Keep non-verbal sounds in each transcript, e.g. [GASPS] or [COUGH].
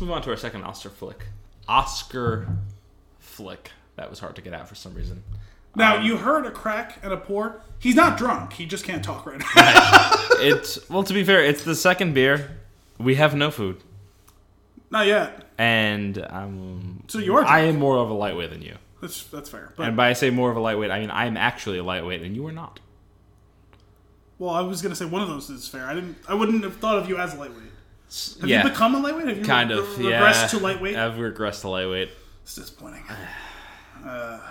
Right, let's move on to our second Oscar flick. Oscar flick. That was hard to get out for some reason. Now Um, you heard a crack and a pour. He's not drunk. He just can't talk right now. It's well, to be fair, it's the second beer. We have no food, not yet. and um, So you are I am more of a lightweight than you. That's that's fair. But And by I say more of a lightweight, I mean I'm actually a lightweight, and you are not. well, I was gonna say one of those is fair. I didn't. I wouldn't have thought of you as a lightweight. Have yeah, you become a lightweight? Have you kind re- of. re- Yeah, regressed to lightweight? I've regressed to lightweight. It's disappointing. [SIGHS]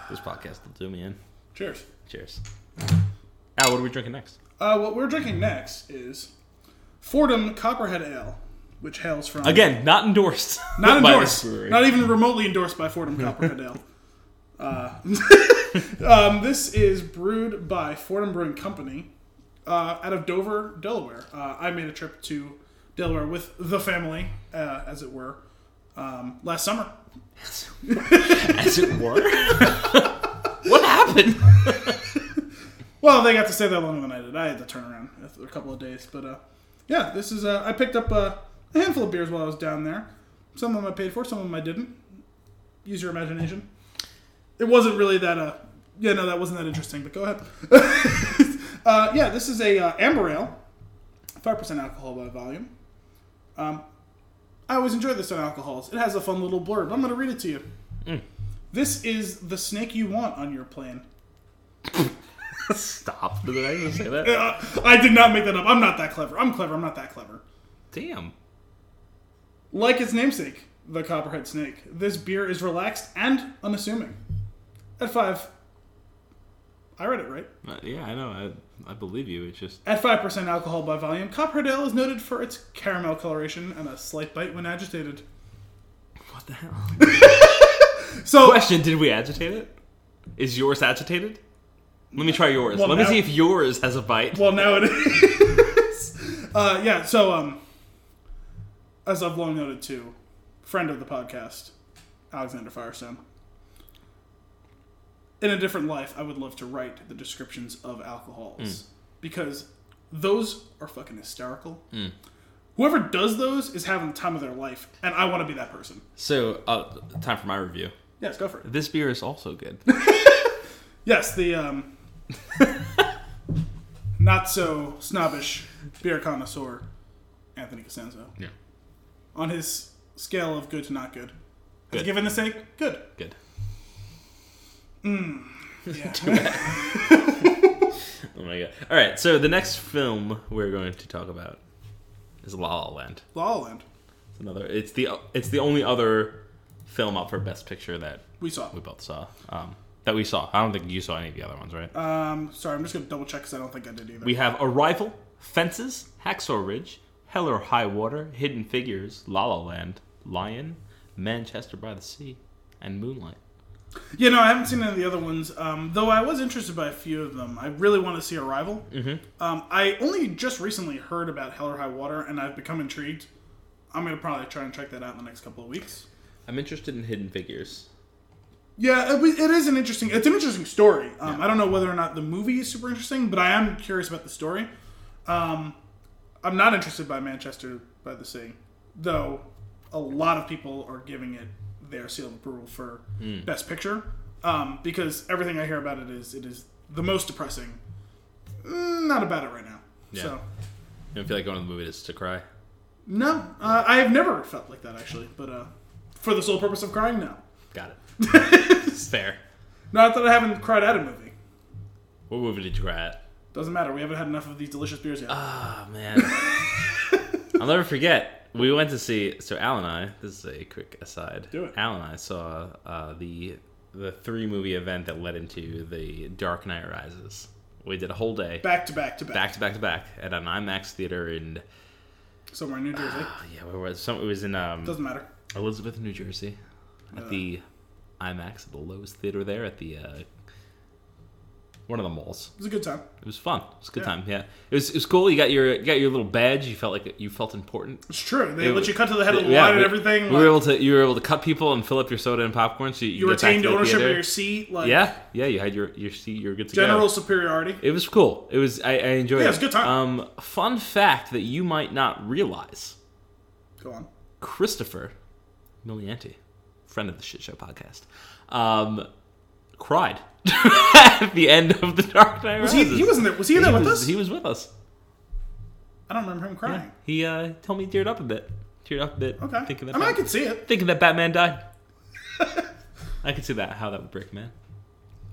This podcast will do me in. Cheers. Cheers. Al, what are we drinking next? Uh, what we're drinking next is Fordham Copperhead Ale, which hails from Again, not endorsed. [LAUGHS] not [LAUGHS] endorsed, not even remotely endorsed by Fordham [LAUGHS] Copperhead Ale. Uh, um, this is brewed by Fordham Brewing Company uh, out of Dover, Delaware. Uh, I made a trip to Delaware with the family, uh, as it were, um, last summer. [LAUGHS] As it were. [LAUGHS] what happened? [LAUGHS] Well, they got to stay there longer than I did. I had to turn around after a couple of days, but uh, yeah, this is. Uh, I picked up uh, a handful of beers while I was down there. Some of them I paid for, some of them I didn't. Use your imagination. It wasn't really that. Uh, yeah, no, that wasn't that interesting. But go ahead. uh, yeah, this is a uh, amber ale, five percent alcohol by volume. Um, I always enjoy this on alcohols. It has a fun little blurb. I'm going to read it to you. This is the snake you want on your plane. Stop. Did I even say that? Uh, I did not make that up. I'm not that clever. I'm clever. I'm not that clever. Damn. Like its namesake, the Copperhead Snake, this beer is relaxed and unassuming. At five, I read it right. Uh, yeah, I know. I, I believe you. It's just. At five percent alcohol by volume, Copperhead Ale is noted for its caramel coloration and a slight bite when agitated. What the hell? [LAUGHS] So, Question Did we agitate it? Is yours agitated? Let me try yours. Well, Let me see if yours has a bite. well, now it is. [LAUGHS] uh, yeah. So, um, as I've long noted too, friend of the podcast, Alexander Firestone. In a different life, I would love to write the descriptions of alcohols because those are fucking hysterical. Whoever does those is having the time of their life, and I want to be that person. So, uh, time for my review. Yes, go for it. This beer is also good. [LAUGHS] Yes, the um, [LAUGHS] not so snobbish beer connoisseur, Anthony Cosenzo. Yeah. On his scale of good to not good. Has Good. given the sake good. Good. [LAUGHS] Yeah. Oh my god. All right. So the next film we're going to talk about is La La Land. La La Land. It's another. It's the. It's the only other film up for Best Picture that We saw. we both saw. Um, that we saw. I don't think you saw any of the other ones, right? Um, sorry, I'm just gonna double check because I don't think I did either. We have Arrival, Fences, Hacksaw Ridge, Hell or High Water, Hidden Figures, La La Land, Lion, Manchester by the Sea, and Moonlight. Yeah, no, I haven't seen any of the other ones. Um, though I was interested by a few of them. I really want to see Arrival. Mm-hmm. Um, I only just recently heard about Hell or High Water, and I've become intrigued. I'm gonna probably try and check that out in the next couple of weeks. I'm interested in Hidden Figures. Yeah, it, it is an interesting. It's an interesting story. Um, I don't know whether or not the movie is super interesting, but I am curious about the story. Um, I'm not interested by Manchester by the Sea, though. A lot of people are giving it their seal of approval for Best Picture um, because everything I hear about it is it is the most depressing. Mm, not about it right now. Yeah. So You don't feel like going to the movie just to cry? no, uh, I have never felt like that actually. But uh, for the sole purpose of crying, no. Got it. [LAUGHS] Fair. Not that I haven't cried at a movie. What movie did you cry at? Doesn't matter. We haven't had enough of these delicious beers yet. Oh man. [LAUGHS] I'll never forget. We went to see so Al and I. This is a quick aside. Do it. Al and I saw uh, the the three movie event that led into the Dark Knight Rises. We did a whole day, back to back to back. back to back to back, at an IMAX theater in Somewhere in New Jersey. oh, yeah, where was some? It was in um, Doesn't matter. Elizabeth, New Jersey, at Uh. the IMAX at the Loews Theater there at the uh, one of the malls. It was a good time. It was fun. It was a good Yeah. time. Yeah, it was. It was cool. You got your you got your little badge. You felt like you felt important. It's true. They It let you cut to the head of the Yeah, line and everything. We like, were able to you were able to cut people and fill up your soda and popcorn. So you, you retained ownership of your seat. Like Yeah, yeah. You had your your seat. You were good to general go. superiority. It was cool. It was. I, I enjoyed Yeah, it. it was a good time. Um, fun fact that you might not realize: Go on. Christopher Milianti, friend of the Shit Show podcast, um, cried [LAUGHS] at the end of the Dark Knight Was he, Rises. he wasn't there. Was he there with was, us? He was with us. I don't remember him crying. He uh, told me he teared up a bit. Teared up a bit. Okay. Thinking that I mean, I Bat- could see it. thinking that Batman died. [LAUGHS] I could see that how that would break man.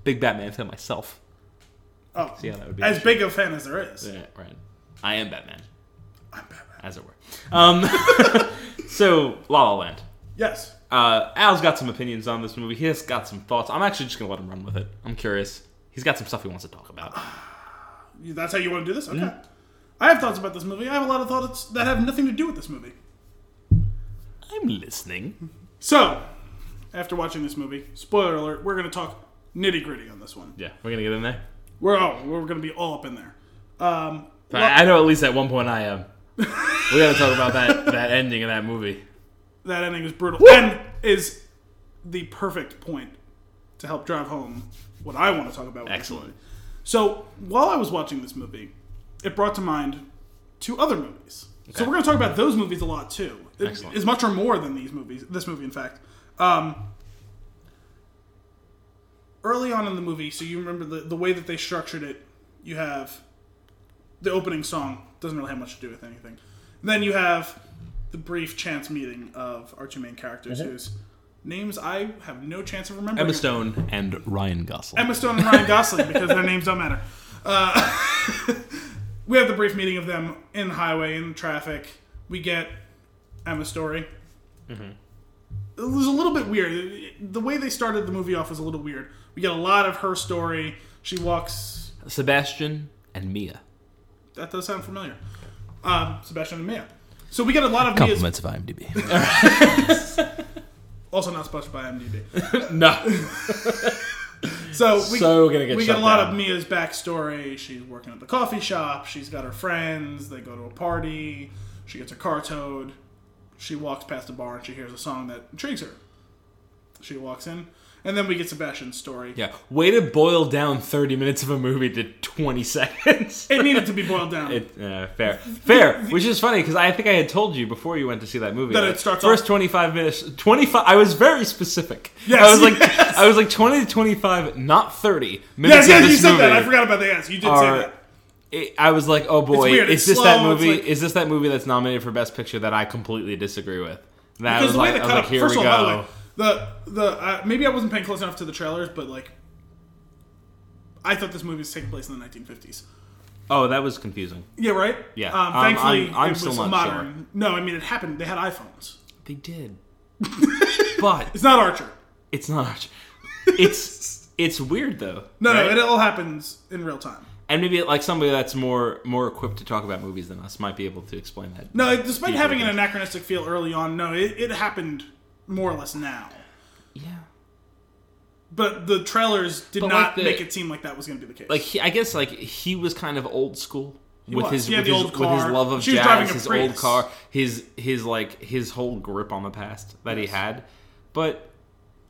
Big Batman fan myself. Oh, See how that would be. as big a fan as there is. Yeah, right. I am Batman, I'm Batman. as it were. Um, [LAUGHS] so La La Land. Yes. Uh, Al's got some opinions on this movie. He has got some thoughts. I'm actually just gonna let him run with it. I'm curious. He's got some stuff he wants to talk about. That's how you want to do this? Okay. Mm-hmm. I have thoughts about this movie. I have a lot of thoughts that have nothing to do with this movie. I'm listening. [LAUGHS] So, after watching this movie, spoiler alert, we're going to talk nitty gritty on this one. Yeah, we're gonna get in there. We're oh, we're going to be all up in there. Um, well, I I know at least at one point I am. [LAUGHS] we gotta talk about that that ending of that movie. That ending is brutal and is the perfect point to help drive home what I want to talk about. Excellent. So, while I was watching this movie, it brought to mind two other movies. So we're going to talk about those movies a lot too. Excellent. As much or more than these movies. This movie, in fact. Um, early on in the movie, so you remember the, the way that they structured it, you have the opening song, doesn't really have much to do with anything. then you have the brief chance meeting of our two main characters, whose names I have no chance of remembering. Emma Stone and Ryan Gosling. Emma Stone and Ryan [LAUGHS] Gosling because their names don't matter. Uh, [LAUGHS] we have the brief meeting of them in the highway in traffic. We get Emma's story. It was a little bit weird. The way they started the movie off was a little weird. We get a lot of her story. She walks. Sebastian and Mia. That does sound familiar. Um, Sebastian and Mia. So we get a lot of Mia's. Compliments of IMDb. [LAUGHS] Also not sponsored by IMDb. [LAUGHS] no. [LAUGHS] So we, So gonna get we get a lot down. of Mia's backstory. She's working at the coffee shop. She's got her friends. They go to a party. She gets her car towed. She walks past a bar and she hears a song that intrigues her. She walks in, and then we get Sebastian's story. Yeah. Way to boil down 30 minutes of a movie to 20 [LAUGHS] seconds. It needed to be boiled down. It, uh, fair, fair. [LAUGHS] Which is funny because I think I had told you before you went to see that movie That it starts first off- twenty five minutes. Twenty five. I was very specific. Yes, I was like, yes. I was like twenty to twenty five, not thirty yes, minutes. yes, of you said that. I forgot about the yes. You did say that. it- I was like, oh boy, is It's this that slow. It's movie? like- is this that movie that's nominated for Best Picture that I completely disagree with? That Because was the way like, cut like, here First we of all, go. The the the uh, maybe I wasn't paying close enough to the trailers, but like, I thought this movie was taking place in the 1950s. oh, that was confusing. Yeah, right. Yeah. Um, Um, thankfully, I'm- I'm it still was not modern. No, I mean it happened. They had iPhones. They did, [LAUGHS] but It's not Archer. it's not. It's [LAUGHS] it's weird though. No, right? no, it all happens in real time. And maybe like somebody that's more more equipped to talk about movies than us might be able to explain that. No, despite Deeper having an anachronistic feel early on, no, it, it happened more or less now. Yeah. But the trailers did But, not like, the- make it seem like that was going to be the case. Like he, I guess like he was kind of old school with was. his with his, with his love of She jazz, his Prius. old car, his his like his whole grip on the past that he had. But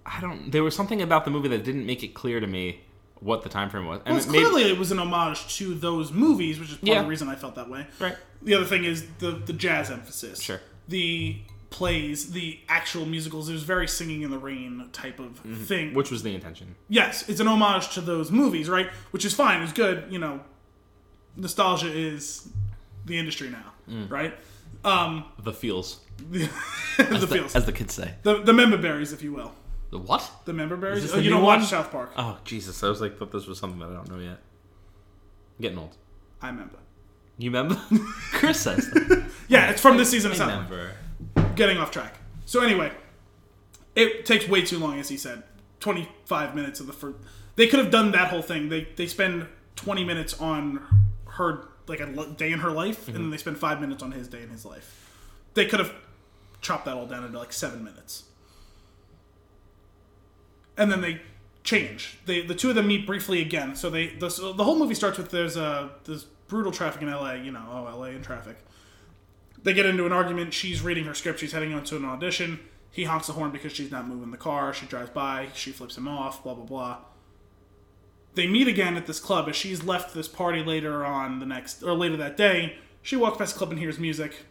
I don't. There was something about the movie that didn't make it clear to me what the time frame was. And well, it made- clearly it was an homage to those movies, which is part Yeah. of the reason I felt that way. right. The other thing is the the jazz emphasis. Sure. The plays, the actual musicals. It was very singing in the rain type of thing. Which was the intention. yes, it's an homage to those movies, right? Which is fine. It's good. You know, nostalgia is the industry now, Mm. right? Um, The feels, [LAUGHS] the, the, feels, as the kids say. the the member berries, if you will, The what? the member berries. Oh, the you don't watch one? South Park. Oh Jesus! I was like, thought this was something that I don't know yet. I'm getting old. I remember. You remember? [LAUGHS] Chris says. That. Yeah, it's from this season of I remember. Getting off track. So anyway, it takes way too long, as he said. Twenty five minutes of the first. They could have done that whole thing. They they spend twenty minutes on her like a day in her life, and then mhm. they spend five minutes on his day in his life. They could have chopped that all down into like seven minutes, and then they change. They the two of them meet briefly again. So they the, so the whole movie starts with there's a this brutal traffic in L.A. You know, oh L.A. in traffic. They get into an argument. She's reading her script. She's heading on to an audition. He honks the horn because she's not moving the car. She drives by. She flips him off. Blah blah blah. They meet again at this club as she's left this party later on the next or later that day. She walks past the club and hears music.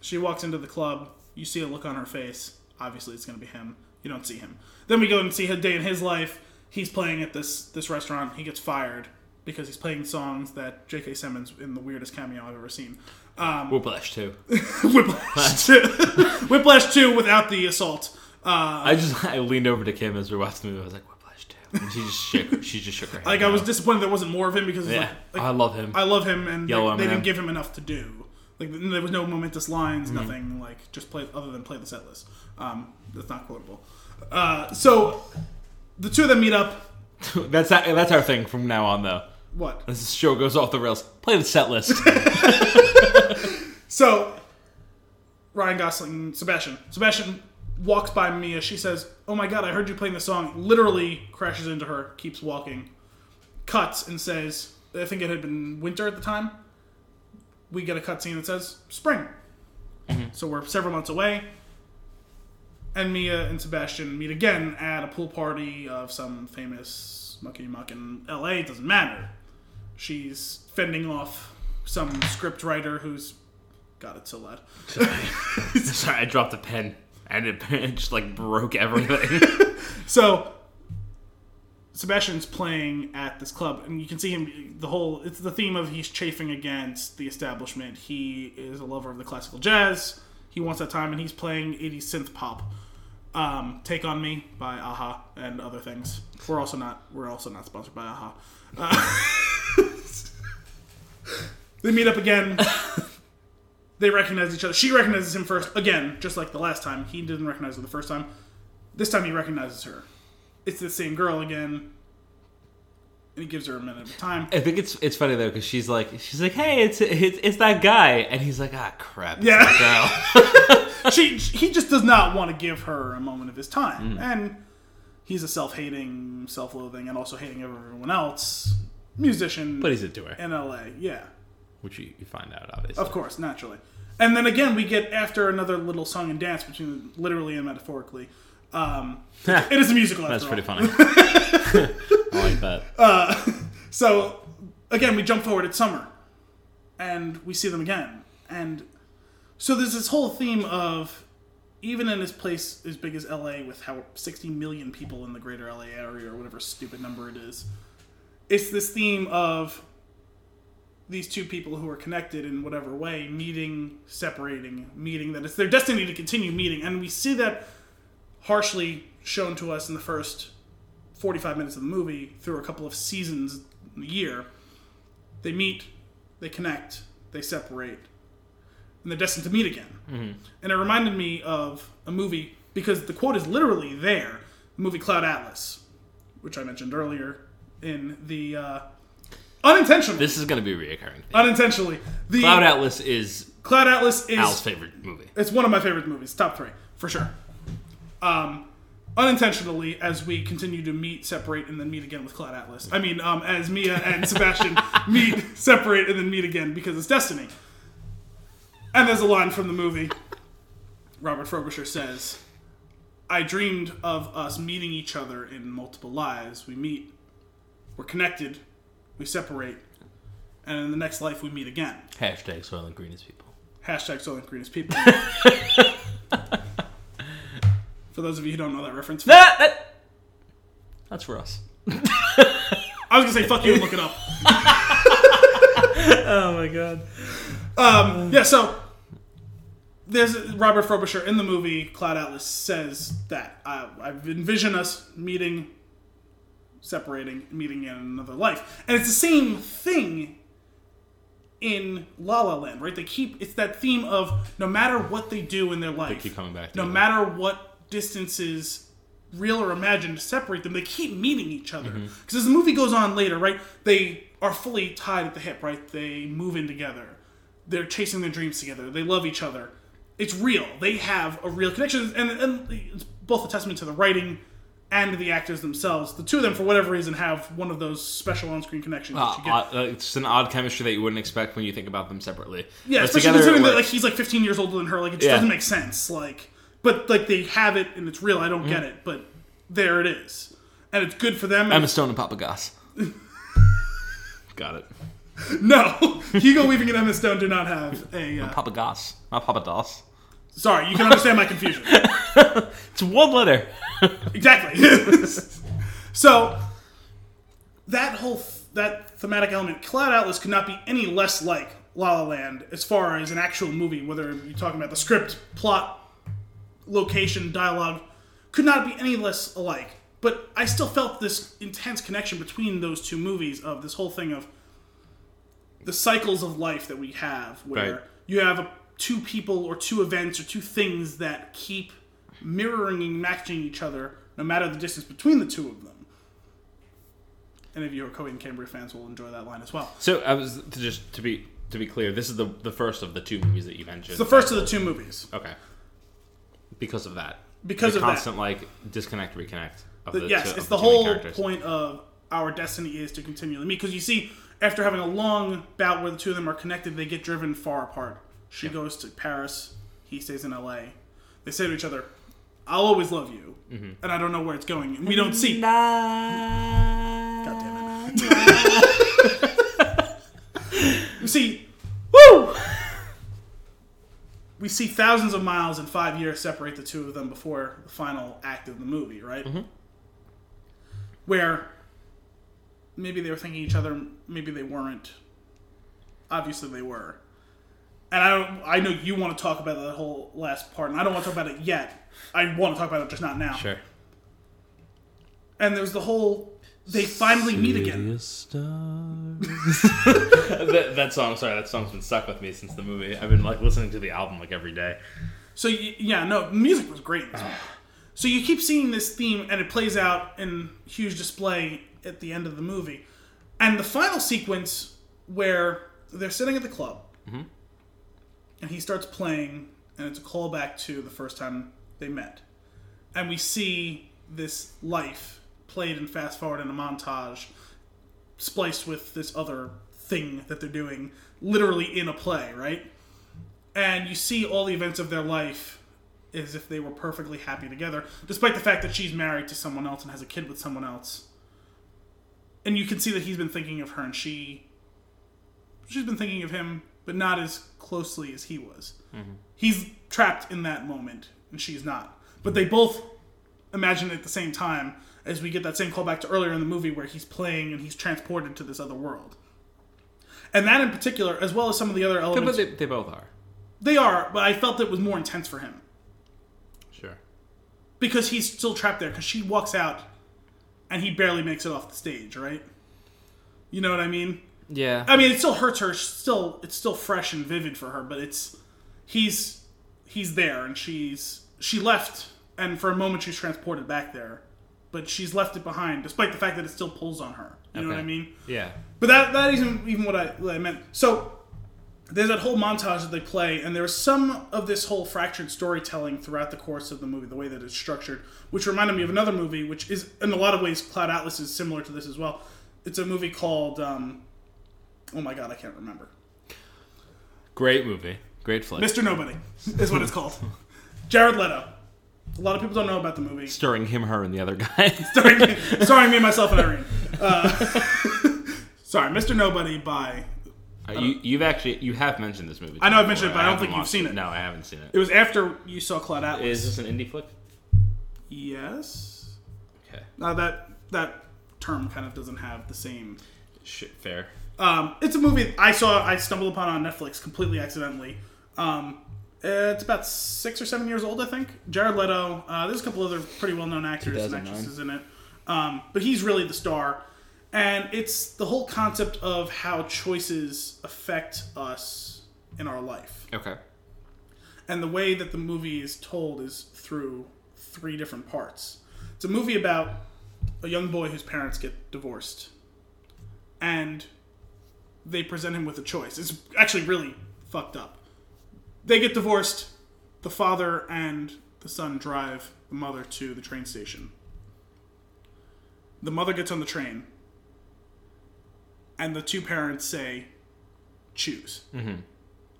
She walks into the club. You see a look on her face. Obviously, it's going to be him. You don't see him. Then we go and see a day in his life. He's playing at this this restaurant. He gets fired because he's playing songs that J.K. Simmons in the weirdest cameo I've ever seen. Um, Whiplash too. [LAUGHS] Whiplash two. [LAUGHS] Whiplash two without the assault. Uh, I just I leaned over to Kim as we watched the movie. I was like, Whiplash too. And she just shook. She just shook her [LAUGHS] head. like I was disappointed there wasn't more of him because it's Yeah, like, like I love him. I love him, and they, Yellow they didn't give him enough to do. Like there was no momentous lines, Mm-hmm. nothing like just play other than play the set list. Um, that's not quotable. Uh, so the two of them meet up. that's that, that's our thing from now on though. What? This show goes off the rails. Play the set list. [LAUGHS] [LAUGHS] So Ryan Gosling, Sebastian. Sebastian walks by Mia. She says, "Oh my god, I heard you playing the song." Literally crashes into her, keeps walking, cuts and says, "I think it had been winter at the time." We get a cutscene that says spring. Mm-hmm. So we're several months away. And Mia and Sebastian meet again at a pool party of some famous mucky muck in LA. It doesn't matter. She's fending off some script writer who's got it so loud. [LAUGHS] Sorry, I dropped a pen and it, [LAUGHS] it just like broke everything. [LAUGHS] So Sebastian's playing at this club, and you can see him. The whole it's the theme of he's chafing against the establishment. He is a lover of the classical jazz. He wants that time, and he's playing 80s synth pop. Um, Take on Me by a-ha and other things. We're also not we're also not sponsored by a-ha. Uh, [LAUGHS] they meet up again. they recognize each other. She recognizes him first again, just like the last time. He didn't recognize her the first time. This time he recognizes her. It's the same girl again. And he gives her a minute of time. I think it's it's funny though because she's like she's like hey it's it's, it's that guy and he's like ah crap Yeah. [LAUGHS] [LAUGHS] she he just does not want to give her a moment of his time. And he's a self-hating, self-loathing, and also hating everyone else musician but he's a doer, in LA. Yeah, which you, you find out obviously. of course, naturally. And then again, we get after another little song and dance between literally and metaphorically. Um, [LAUGHS] it is a musical. That's pretty funny. [LAUGHS] I like that. So again, we jump forward. It's summer, and we see them again. And so there's this whole theme of even in this place as big as LA, with how 60 million people in the greater LA area or whatever stupid number it is, it's this theme of these two people who are connected in whatever way, meeting, separating, meeting. That it's their destiny to continue meeting, and we see that harshly shown to us in the first 45 minutes of the movie through a couple of seasons the year. They meet, they connect, they separate, and they're destined to meet again. And it reminded me of a movie because the quote is literally there. The movie Cloud Atlas, which I mentioned earlier in the uh, unintentionally, This is going to be reoccurring. Thing. unintentionally the Cloud Atlas is Cloud Atlas is Al's favorite movie. it's one of my favorite movies, top three for sure. Um, unintentionally, as we continue to meet, separate, and then meet again with Cloud Atlas. I mean, um, as Mia and [LAUGHS] Sebastian meet, separate, and then meet again because it's destiny. And there's a line from the movie. Robert Frobisher says, "I dreamed of us meeting each other in multiple lives. We meet, we're connected, we separate, and in the next life we meet again." Hashtag Soylent Green is people. Hashtag Soylent Green is people. [LAUGHS] For those of you who don't know that reference, That, that, that's for us. I was gonna say fuck you and look it up. [LAUGHS] Oh my god. Um, yeah, so there's Robert Frobisher in the movie Cloud Atlas says that I, I envision us meeting, separating, meeting in another life, and it's the same thing in La La Land, right? They keep it's that theme of no matter what they do in their life, they keep coming back No matter what distances, real or imagined, separate them, they keep meeting each other. Mm-hmm. Because as the movie goes on later, right, they are fully tied at the hip, right? They move in together. They're chasing their dreams together. They love each other. It's real. They have a real connection, and, and it's both a testament to the writing and the actors themselves. The two of them, for whatever reason, have one of those special on-screen connections that you get. Uh, uh, it's an odd chemistry that you wouldn't expect when you think about them separately. Yeah, But especially together considering that like he's like 15 years older than her. Like it just Yeah. doesn't make sense. Like, but like they have it and it's real. I don't Mm-hmm. get it, but there it is, and it's good for them. Emma Stone and Papa Goss. [LAUGHS] Got it. [LAUGHS] no, Hugo Weaving and Emma Stone do not have a. Uh, Papa Goss, not Papa Doss. Sorry, you can understand my confusion. [LAUGHS] It's one letter. [LAUGHS] Exactly. so that whole that thematic element, Cloud Atlas could not be any less like La La Land as far as an actual movie. Whether you're talking about the script, plot, location, dialogue, could not be any less alike. But I still felt this intense connection between those two movies of this whole thing of the cycles of life that we have, where Right. you have a, two people or two events or two things that keep mirroring and matching each other, no matter the distance between the two of them. Any of you who are Coheed and Cambria fans will enjoy that line as well. So I was to just to be to be clear, this is the the first of the two movies that you mentioned. It's the first of the two movies. Okay. Because of that. Because the of that. constant like disconnect reconnect. Of The- the, yes, two, it's the two whole point of our destiny is to continually meet. Because you see, after having a long bout where the two of them are connected, they get driven far apart. She goes to Paris, he stays in L.A. They say to each other, "I'll always love you," Mm-hmm. and I don't know where it's going. And we don't see. God damn it! you see, woo! We see thousands of miles in five years separate the two of them before the final act of the movie, right? Where maybe they were thinking each other, maybe they weren't. Obviously, they were. And I don't. I know you want to talk about that whole last part, and I don't want to talk about it yet. I want to talk about it, just not now. Sure. And there's the whole. They finally meet again. [LAUGHS] that, that song, sorry, that song's been stuck with me since the movie. I've been like listening to the album like every day. So y- yeah, no, music was great. in this movie. so you keep seeing this theme, and it plays out in huge display at the end of the movie, and the final sequence where they're sitting at the club, mm-hmm. and he starts playing, and it's a callback to the first time they met, and we see this life played and fast forward in a montage, spliced with this other thing that they're doing, literally in a play, right? and you see all the events of their life as if they were perfectly happy together, despite the fact that she's married to someone else and has a kid with someone else. And you can see that he's been thinking of her, and she, she's been thinking of him, but not as closely as he was. Mm-hmm. He's trapped in that moment, and she's not. But they both imagine it at the same time as we get that same callback to earlier in the movie where he's playing and he's transported to this other world. And that in particular, as well as some of the other elements. But they, they both are. They are, but I felt it was more intense for him Sure. because he's still trapped there. Because she walks out, and he barely makes it off the stage, right? You know what I mean? Yeah. I mean, it still hurts her. Still, it's still fresh and vivid for her, but it's he's he's there, and she's she left, and for a moment she's transported back there, but she's left it behind, despite the fact that it still pulls on her. You know what I mean? yeah. But that that isn't even what I, what I meant. So there's that whole montage that they play, and there's some of this whole fractured storytelling throughout the course of the movie, the way that it's structured, which reminded me of another movie, which is in a lot of ways Cloud Atlas is similar to this as well. It's a movie called um, oh my god, I can't remember. Great movie. Great flick. Mr. Nobody is what it's called. Jared Leto. A lot of people don't know about the movie. Starring him, her, and the other guy. [LAUGHS] starring [LAUGHS] me, starring me, myself, and Irene. Uh, [LAUGHS] sorry, Mr. Nobody by. Uh, you, you've actually you have mentioned this movie. I know I've mentioned it, but I don't think you've seen it. No, I haven't seen it. It was after you saw Cloud Atlas. Is this an indie flick? Yes. Okay. Uh, that that term kind of doesn't have the same. Shit, fair. Um, it's a movie I saw. I stumbled upon on Netflix completely accidentally. Um, it's about six or seven years old, I think. Jared Leto. Uh, there's a couple other pretty well-known actors and actresses in it, um, but he's really the star. And it's the whole concept of how choices affect us in our life. Okay. and the way that the movie is told is through three different parts. It's a movie about a young boy whose parents get divorced, and they present him with a choice. It's actually really fucked up. They get divorced. The father and the son drive the mother to the train station. The mother gets on the train, and the two parents say, "Choose." Mm-hmm.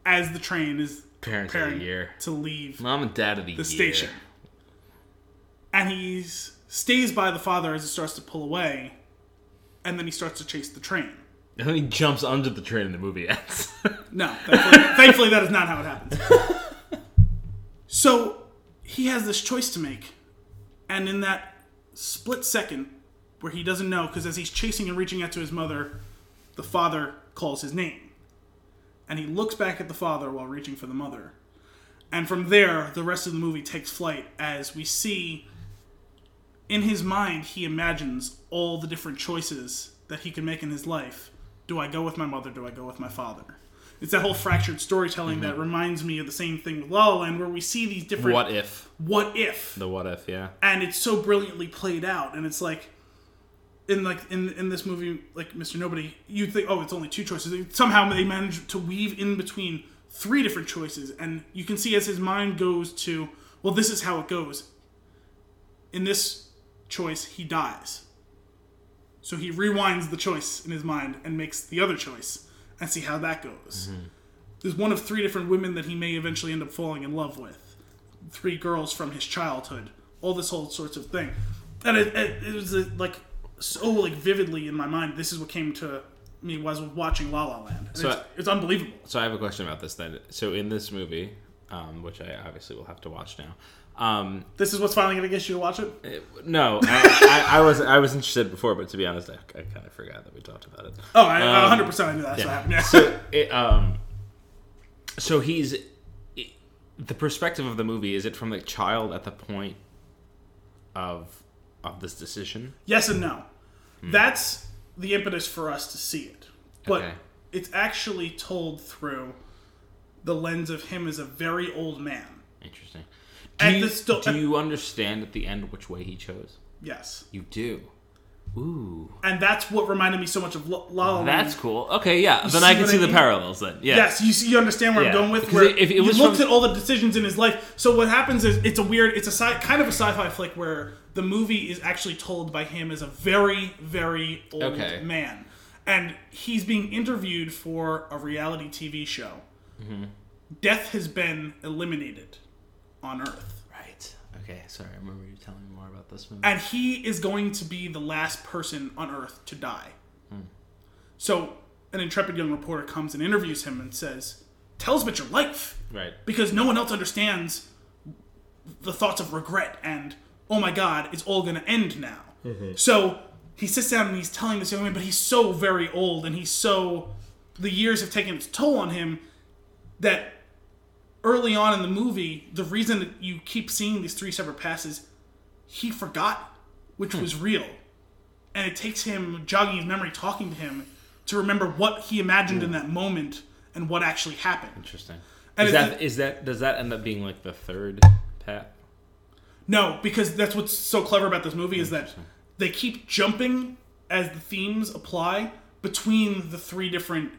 As the train is Parents of preparing the year. to leave Mom and Dad of the, the station. And he stays by the father as it starts to pull away, and then he starts to chase the train. And then he jumps under the train and the movie ends. [LAUGHS] No, thankfully, thankfully that is not how it happens. [LAUGHS] So he has this choice to make, and in that split second where he doesn't know, because as he's chasing and reaching out to his mother, the father calls his name, and he looks back at the father while reaching for the mother, and from there the rest of the movie takes flight as we see. In his mind, he imagines all the different choices that he can make in his life. Do I go with my mother? Do I go with my father? It's that whole fractured storytelling that mm-hmm. reminds me of the same thing with La La Land, where we see these different What if? what if, The what if, yeah. and it's so brilliantly played out, and it's like in like in in this movie, like Mr. Nobody, you think, oh, it's only two choices. Somehow they manage to weave in between three different choices, and you can see as his mind goes to, well, this is how it goes. In this choice, he dies. So he rewinds the choice in his mind and makes the other choice and see how that goes. There's one of three different women that he may eventually end up falling in love with. Three girls from his childhood. All this whole sorts of thing. And it, it, it was uh, like so like vividly in my mind. This is what came to me was watching La La Land. And So it's, I- it's unbelievable. So I have a question about this then. So in this movie, um, which I obviously will have to watch now. Um, This is what's finally going to get you to watch it. it- no, I, I, I was I was interested before, but to be honest, I, I kind of forgot that we talked about it. Oh, I, Um, 100 percent I knew that's what happened. Yeah. so it, um so he's it, the perspective of the movie is it from the child at the point of of this decision Yes and no. Hmm. That's the impetus for us to see it. But Okay. it's actually told through the lens of him as a very old man. interesting do, At you, the sto- do you understand at the end which way he chose Yes. you do ooh And that's what reminded me so much of La La Land. that's cool okay yeah then i can see I the parallels then yeah Yes, you see, you understand where Yeah. I'm going with. Where if it you was looked from- at all the decisions in his life. So what happens is it's a weird, it's a sci- kind of a sci-fi flick where the movie is actually told by him as a very, very old Okay. man, and he's being interviewed for a reality TV show. Mm-hmm. Death has been eliminated on Earth, right okay sorry i remember you telling me more about this movie and he is going to be the last person on Earth to die. Hmm. So an intrepid young reporter comes and interviews him and says, "Tell us about your life." right because no one else understands the thoughts of regret and oh my god it's all going to end now. Mm-hmm. So he sits down and he's telling this young man but he's so very old and he's so the years have taken its toll on him that early on in the movie the reason that you keep seeing these three separate passes he forgot which hmm. was real. And it takes him jogging his memory talking to him to remember what he imagined in hmm. that moment and what actually happened. Interesting. And is that is that does that end up being like the third pat No, because that's what's so clever about this movie is that they keep jumping as the themes apply between the three different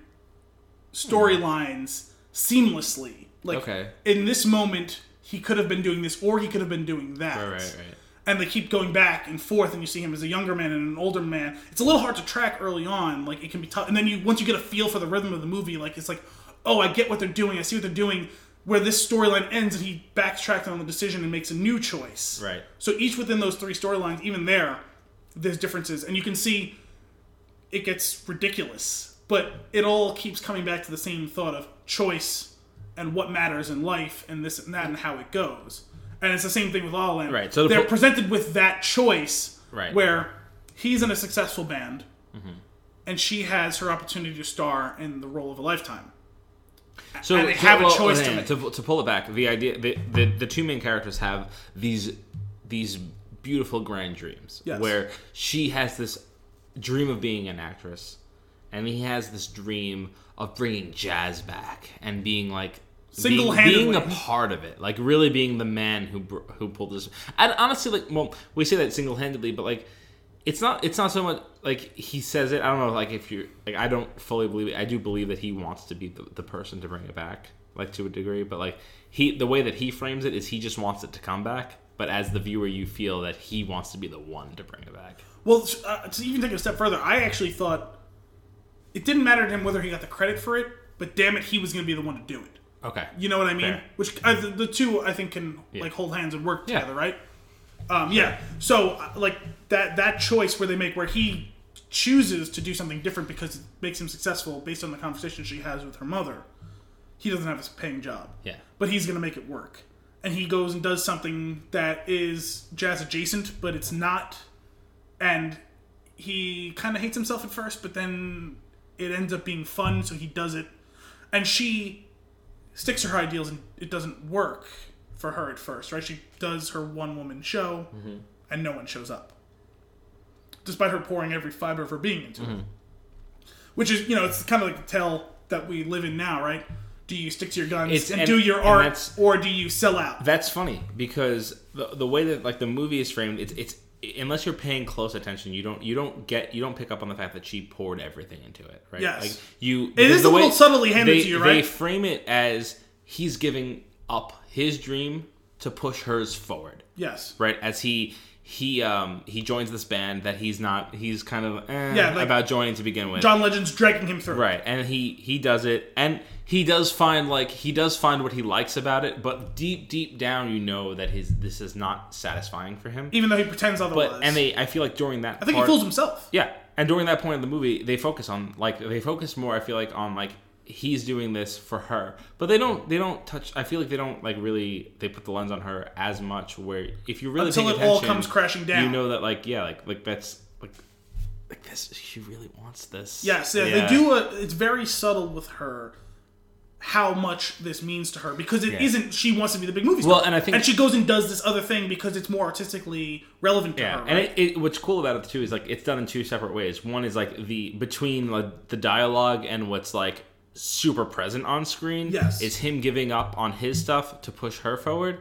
storylines seamlessly. Like Okay. in this moment, he could have been doing this, or he could have been doing that. right right right And they keep going back and forth, and you see him as a younger man and an older man. It's a little hard to track early on. Like it can be tough, and then you once you get a feel for the rhythm of the movie, like it's like, oh, I get what they're doing. I see what they're doing. Where this storyline ends, and he backtracks on the decision and makes a new choice. Right. So each within those three storylines, even there, there's differences, and you can see it gets ridiculous, but it all keeps coming back to the same thought of choice and what matters in life, and this and that, and how it goes. And it's the same thing with La La Land. Right, so the they're po- presented with that choice, Right. Mm-hmm. where he's in a successful band, and she has her opportunity to star in the role of a lifetime. So And they to- have a well, choice to to, to pull it back. The idea, the, the the two main characters have these these beautiful grand dreams, Yes. where she has this dream of being an actress, and he has this dream of bringing jazz back and being like. being- Single-handedly. being a part of it, like really being the man who who pulled this. And honestly, like, well, we say that single handedly, but like, it's not it's not so much like he says it. I don't know, like if you like, I don't fully believe it. I do believe that he wants to be the, the person to bring it back, like to a degree. But like he, the way that he frames it is he just wants it to come back. But as the viewer, you feel that he wants to be the one to bring it back. Well, uh, to even take it a step further, I actually thought it didn't matter to him whether he got the credit for it, but damn it, he was going to be the one to do it. Okay. You know what I mean? Fair. Which uh, the, the two I think can Yeah. like hold hands and work Yeah. together, right? Um, yeah. So uh, like that that choice where they make where he chooses to do something different because it makes him successful based on the conversation she has with her mother. He doesn't have a paying job, Yeah. but he's going to make it work. and he goes and does something that is jazz adjacent, but it's not, and he kind of hates himself at first, but then it ends up being fun, so he does it, and she sticks to her ideals, and it doesn't work for her at first, right? She does her one woman show, mm-hmm. and no one shows up, despite her pouring every fiber of her being into it. Mm-hmm. Which is, you know, it's kind of like the tell that we live in now, right? Do you stick to your guns It's- and, and- do your and art, or do you sell out? That's funny because the the way that like the movie is framed, it's it's unless you're paying close attention, you don't you don't get you don't pick up on the fact that she poured everything into it, right? Yes. Like you, It is a little subtly handed they, to you, right? They frame it as he's giving up his dream to push hers forward, yes. right? As he he um he joins this band that he's not he's kind of eh, Yeah, like- about joining to begin with, John Legend's dragging him through. Right, and he he does it, and he does find like he does find what he likes about it, but deep deep down, you know that his this is not satisfying for him. Even though he pretends otherwise. But and they, I feel like during that, I think part, he fools himself. Yeah, and during that point of the movie, they focus on like they focus more. I feel like on like he's doing this for her, but they don't they don't touch. I feel like they don't like really they put the lens on her as much. Where if you really Until it all comes crashing down. you know that like yeah like like that's like like this. She really wants this. Yes, yeah, Yeah. they do. A, it's very subtle with her how much this means to her because it Yeah. not She wants to be the big movie star, Well, and I think- and she goes and does this other thing because it's more artistically relevant to Yeah, her. and it, it, what's cool about it too is like it's done in two separate ways. One is like the between like the dialogue and what's like super present on screen. Yes. is him giving up on his stuff to push her forward,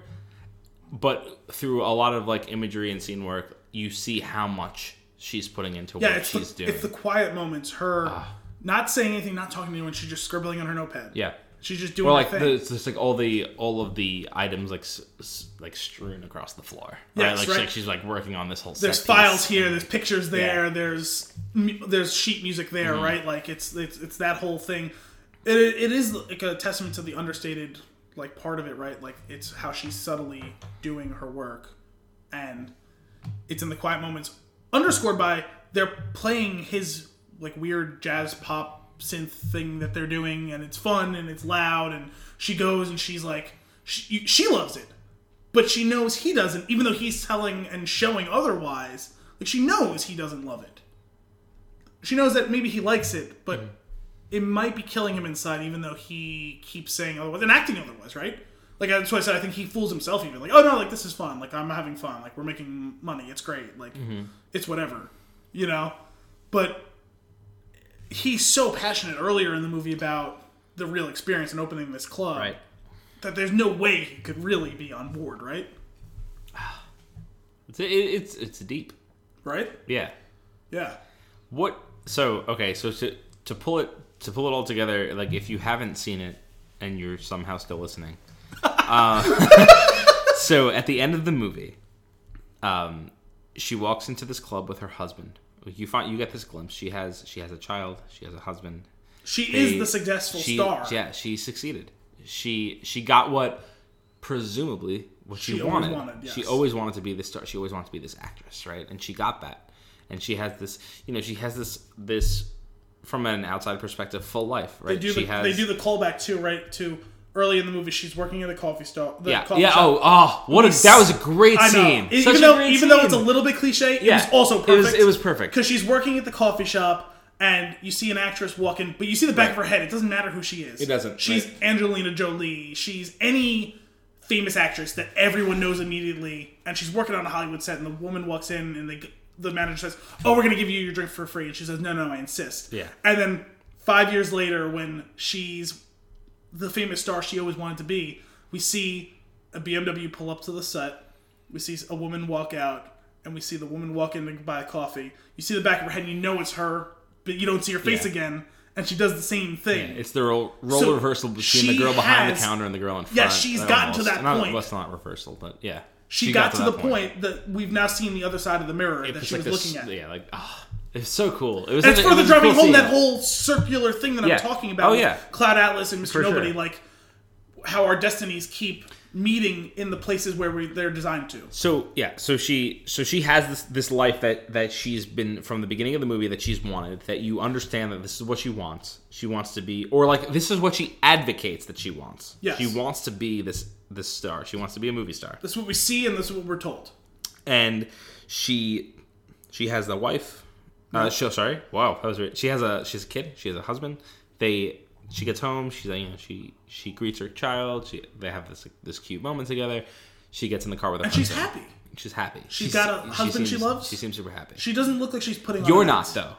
but through a lot of like imagery and scene work, you see how much she's putting into yeah, what it's she's the, doing. It's the quiet moments. Her not saying anything, not talking to anyone. She's just scribbling on her notepad. yeah. she's just doing Or like the, it's just like all the all of the items like s- s- like strewn across the floor. Right? Yes, like, right. like she's like working on this whole. there's files here. There's pictures there. Yeah. There's there's sheet music there, Mm-hmm. right? Like it's it's it's that whole thing. It, it is like a testament to the understated like part of it, right? Like it's how she's subtly doing her work, and it's in the quiet moments, underscored by they're playing his like weird jazz pop synth thing that they're doing, and it's fun and it's loud, and she goes and she's like she, she loves it but she knows he doesn't, even though he's telling and showing otherwise. Like she knows he doesn't love it. She knows that maybe he likes it, but mm-hmm. It might be killing him inside, even though he keeps saying otherwise and acting otherwise, right? Like that's why I said I think he fools himself even. Like, oh no, like this is fun. Like I'm having fun. Like we're making money. It's great. Like mm-hmm. it's whatever, you know. But he's so passionate earlier in the movie about the real experience and opening this club Right. that there's no way he could really be on board, right? It's it's it's deep. Right? Yeah. Yeah. What? So okay, so to to pull it to pull it all together, like if you haven't seen it and you're somehow still listening, [LAUGHS] uh, so at the end of the movie, um, she walks into this club with her husband. You find you get this glimpse. She has she has a child. She has a husband. She They- is the successful she, star. Yeah, she succeeded. She she got what presumably what she, She always wanted. wanted, yes. She always wanted to be this star. She always wanted to be this actress, right? And she got that. And she has this, you know, she has this this from an outside perspective, full life, right? They do she the has, they do the callback too, right? To early in the movie, she's working at a coffee stop. The yeah, coffee yeah. shop. Oh, oh, what a that was a great I know. scene. Such even though even though it's a little bit cliche, it yeah, was also perfect. It was, it was perfect. because she's working at the coffee shop and you see an actress walking, but you see the back Right. of her head. It doesn't matter who she is. It doesn't, She's right. Angelina Jolie. She's any famous actress that everyone knows immediately, and she's working on a Hollywood set. And the woman walks in, and they, the manager says, "Oh, we're gonna give you your drink for free," and she says, "No, no, I insist." Yeah. And then five years later, when she's the famous star she always wanted to be, we see a BMW pull up to the set. We see a woman walk out, and we see the woman walk in to buy a coffee. You see the back of her head, and you know it's her, but you don't see her face Yeah. again. And she does the same thing. It's the role, role So reversal between the girl behind the counter and the girl in front. Yeah, she's That gotten to almost- that not, point. Well, it's not reversal, but yeah, she, got, to, the point. that we've now seen the other side of the mirror that It's she was this- looking at. Yeah, like ah, it's so cool. It was And it's further it was driving cool home that whole circular thing that Yeah. I'm talking about. Oh, yeah. Cloud Atlas and Mr. For Nobody, sure. like how our destinies keep meeting in the places where we, they're designed to. So yeah, so she so she has this this life that that she's been from the beginning of the movie that she's wanted. That you understand that this is what she wants. She wants to be, or like this is what she advocates that she wants. Yes. She wants to be this this star. She wants to be a movie star, This is what we see, and this is what we're told. and she she has a wife. Uh, she, sorry, wow, that was weird. She has a she has a kid. She has a husband. They she gets home. She's like, you know she she greets her child. She they have this this cute moment together. She gets in the car with her. And she's happy. She's happy. She's got a husband she seems- loves? She seems super happy. She doesn't look like she's putting. You're not though.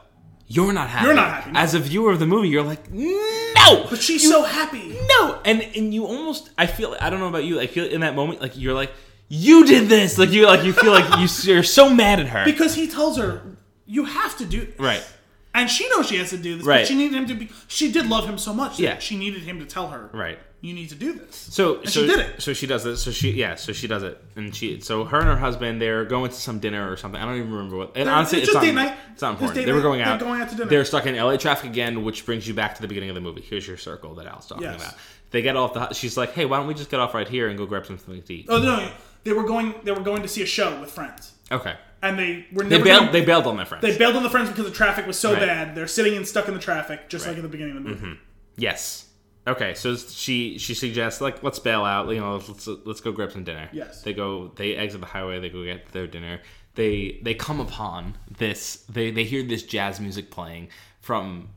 You're not happy. You're not happy, no. As a viewer of the movie, you're like, no. But she's so happy. no, and and you almost. I feel. I don't know about you. I feel in that moment like you're like, you did this. Like you like you feel like you [LAUGHS] you're so mad at her. Because he tells her, "You have to do this." Right. And she knows she has to do this. Right. But she needed him to be. She did love him so much. That Yeah. She needed him to tell her. Right. You need to do this. So so she did it. So she does it. So she yeah. So she does it, and she so her and her husband they're going to some dinner or something. I don't even remember what. And They're- honestly, it's it's, just not, date night. It's not important. They were going They're out. going out to dinner. They're stuck in LA traffic again, which brings you back to the beginning of the movie. Here's your circle that Al's talking Yes. about. They get off the. She's like, hey, why don't we just get off right here and go grab something to eat? Oh no, they were going. They were going to see a show with friends, Okay. And they were never. They bailed. gonna- They bailed on their friends. they bailed on the friends because the traffic was so Right. bad. They're sitting and stuck in the traffic, just like Right. at the beginning of the movie. Mm-hmm. Yes. Okay, so she she suggests like let's bail out. You know, let's let's go grab some dinner. Yes. They go. They exit the highway. They go get their dinner. They they come upon this. They they hear this jazz music playing from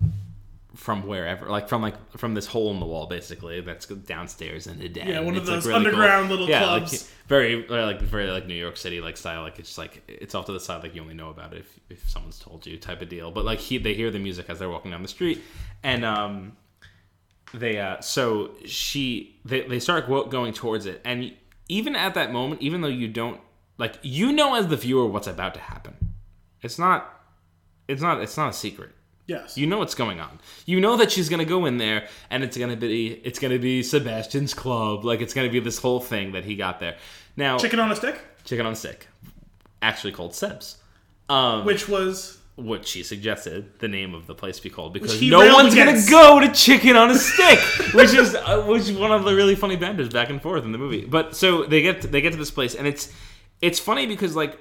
from wherever, like from like from this hole in the wall, basically. That's downstairs in the den. Yeah, one of It's, like, those really cool. underground little yeah, clubs. Like, very like very like New York City like style. Like it's just like it's off to the side. Like you only know about it if, if someone's told you type of deal. But like he they hear the music as they're walking down the street, and um they uh so she they, they start going towards it and even at that moment even though you don't like you know as the viewer what's about to happen it's not it's not it's not a secret Yes. you know what's going on. You know that she's gonna go in there and it's gonna be it's gonna be sebastian's club. Like it's gonna be this whole thing that he got there. Now Chicken on a stick, chicken on a stick. Actually called seb's. Um which was? What she suggested the name of the place be called because no one's against. gonna go to chicken on a stick [LAUGHS] which is uh, which is one of the really funny banters back and forth in the movie. But so they get to, they get to this place and it's it's funny because like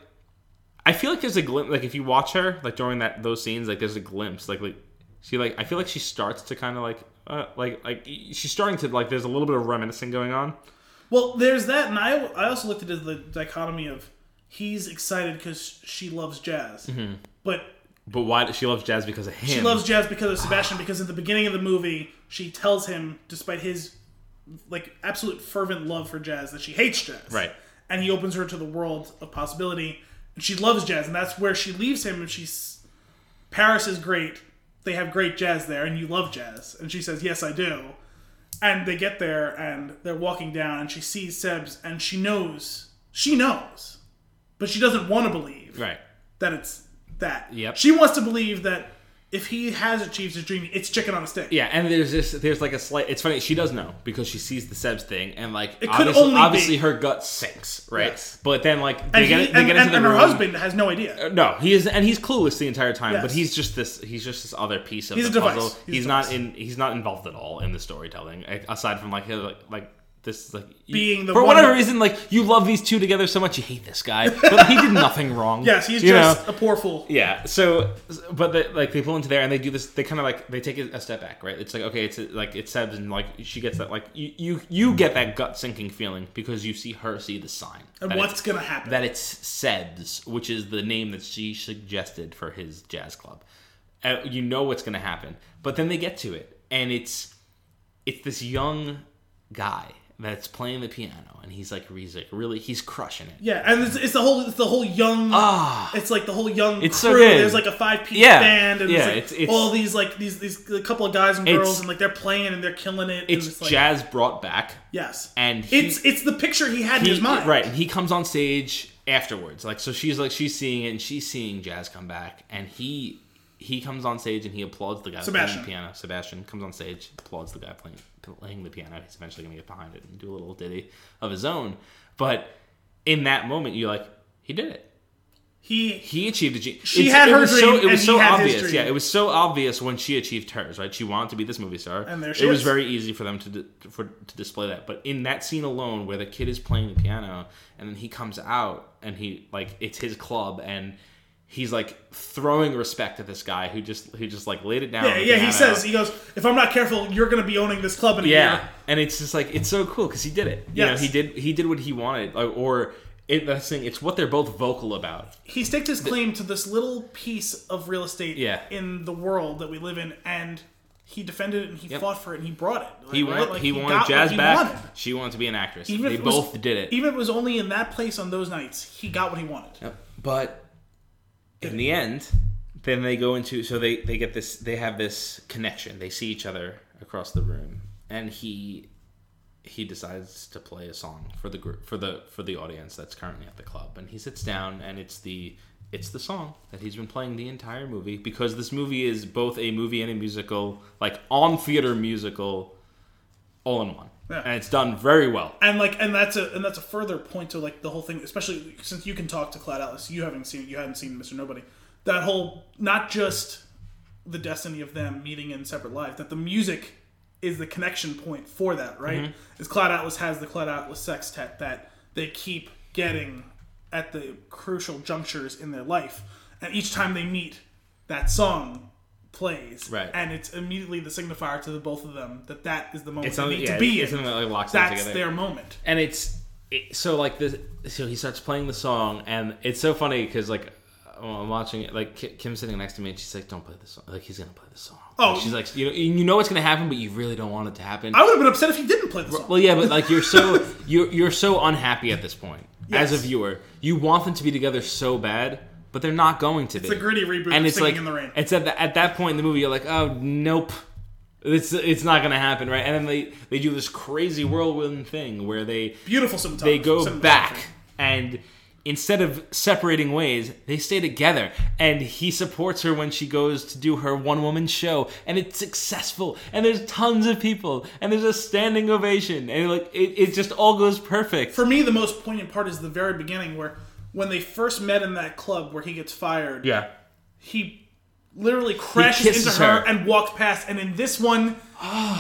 i feel like there's a glimpse like if you watch her like during that those scenes like there's a glimpse like like she like i feel like she starts to kind of like uh, like like she's starting to like there's a little bit of reminiscing going on well. There's that, and I I also looked at it as the dichotomy of he's excited because she loves jazz, Mm-hmm. but but why does she loves jazz because of him She loves jazz because of Sebastian. Because at the beginning of the movie, she tells him, despite his like absolute fervent love for jazz, that she hates jazz. Right. And he opens her to the world of possibility, and she loves jazz, and that's where she leaves him. And she's Paris is great. They have great jazz there, and you love jazz. And she says, "Yes, I do." And they get there, and they're walking down, and she sees Seb's, and she knows, she knows, but she doesn't want to believe right that it's that. Yep. She wants to believe that if he has achieved his dream, it's chicken on a stick. Yeah, and there's this, there's like a slight. It's funny. She does know because she sees the Sebs thing, and like It could obviously, only obviously her gut sinks, right? Yes. But then like And, they he, get, they and, get and, into the and her husband has no idea. Uh, no, he is, and he's clueless the entire time. But he's just this. He's just this other piece of He's the puzzle. He's He's, a not in. He's not involved at all in the storytelling, aside from like his, like like this is like you- Being the for whatever that- reason like you love these two together so much you hate this guy, [LAUGHS] but he did nothing wrong. Yes, he's just know? a poor fool. Yeah. So, but they, like they pull into there and they do this. They kind of like they take a step back, right? It's like okay, it's like it's Sebs and like she gets that like you you, you get that gut sinking feeling because you see her see the sign And what's gonna happen? that it's Sebs, which is the name that she suggested for his jazz club. Uh, you know what's gonna happen, but then they get to it and it's it's this young guy that's playing the piano and he's like he's like really he's crushing it. Yeah, and it's, it's the whole it's the whole young. Ah. it's like the whole young It's crew. so good. There's like a five piece Yeah. band, and Yeah, like it's- it's- all these like these these a couple of guys and girls, and like they're playing and they're killing it. and It's like, jazz brought back. Yes, and he- it's it's the picture he had in his mind. Right, and he comes on stage afterwards. Like so she's like she's seeing it and she's seeing Jazz come back and he he comes on stage and he applauds the guy Sebastian. playing the piano. Sebastian comes on stage, applauds the guy playing playing the piano. He's eventually gonna get behind it and do a little ditty of his own. But in that moment you're like, he did it. He He achieved a dream. She had her was dream, So, it was so obvious. Yeah, it was so obvious when she achieved hers. Right, she wanted to be this movie star, And there she it was very easy for them to di- for to display that. But in that scene alone, where the kid is playing the piano, and then he comes out and he like it's his club, and he's like throwing respect at this guy who just who just like laid it down. Yeah, yeah. He says out. he goes, if I'm not careful, you're gonna be owning this club in a yeah, year. and it's just like it's so cool because he did it. You know, he did he did what he wanted, like, or it, that's the thing. It's what they're both vocal about. He staked his claim to this little piece of real estate Yeah. in the world that we live in, and he defended it and he Yep. fought for it and he brought it. Like, He right? want, Like, he got wanted Jazz he back. wanted. She wanted to be an actress. Even if they it was- both did it. Even if it was only in that place on those nights, he got what he wanted. Yep. But in the end, then they go into so they they get this they have this connection. They see each other across the room, and he he decides to play a song for the group for the for the audience that's currently at the club, and he sits down, and it's the it's the song that he's been playing the entire movie because this movie is both a movie and a musical, like on theater musical, all in one, Yeah. and it's done very well. And like, and that's a and that's a further point to like the whole thing, especially since you can talk to Cloud Atlas. You haven't seen you hadn't seen Mr. Nobody. That whole not just the destiny of them meeting in separate lives. That the music is the connection point for that, right? Mm-hmm. Is Cloud Atlas has the Cloud Atlas sextet that they keep getting at the crucial junctures in their life, and each time they meet, that song plays, Right. And it's immediately the signifier to the both of them that that is the moment It's they something, need yeah, to be it's in. something that like locks them That's together. their moment. and it's it, so like this so he starts playing the song and it's so funny because like oh, i'm watching it like Ki- kim's sitting next to me and she's like don't play this song like he's gonna play this song Oh. Like, she's like you know you know what's gonna happen but you really don't want it to happen I would have been upset if he didn't play the song. well yeah but like you're so [LAUGHS] you're, you're so unhappy at this point as a viewer you want them to be together so bad but they're not going to be. It's a gritty reboot and it's like in the Rain. it's at, the, at that point in the movie you're like oh nope. It's it's not gonna happen right? And then they they do this crazy whirlwind thing where they Beautiful cinematography. they go cinematography. back and instead of separating ways they stay together. And he supports her when she goes to do her one woman show. And it's successful. And there's tons of people. And there's a standing ovation. And like it, it just all goes perfect. For me, the most poignant part is the very beginning where when they first met in that club where he gets fired, yeah he literally crashes kisses into her, her. and walks past. And in this one,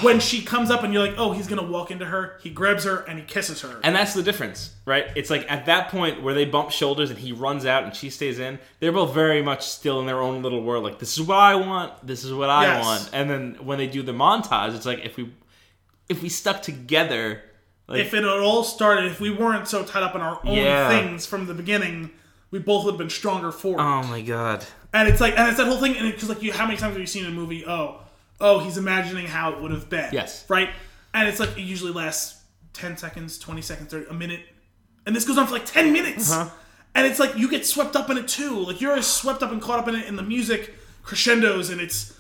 when she comes up and you're like, oh, he's gonna walk into her, he grabs her and he kisses her. and that's the difference right it's like at that point where they bump shoulders and he runs out and she stays in they're both very much still in their own little world like this is what i want this is what i Yes. want and then when they do the montage it's like if we if we stuck together like if it had all started, if we weren't so tied up in our own Yeah. things from the beginning, we both would have been stronger for it. oh my god And it's like, and it's that whole thing, and because like, you, how many times have you seen a movie? Oh, oh, he's imagining how it would have been. Yes. Right. And it's like it usually lasts ten seconds, twenty seconds, 30, a minute, and this goes on for like ten minutes. Uh-huh. And it's like you get swept up in it too. Like you're as swept up and caught up in it, and the music crescendos, and it's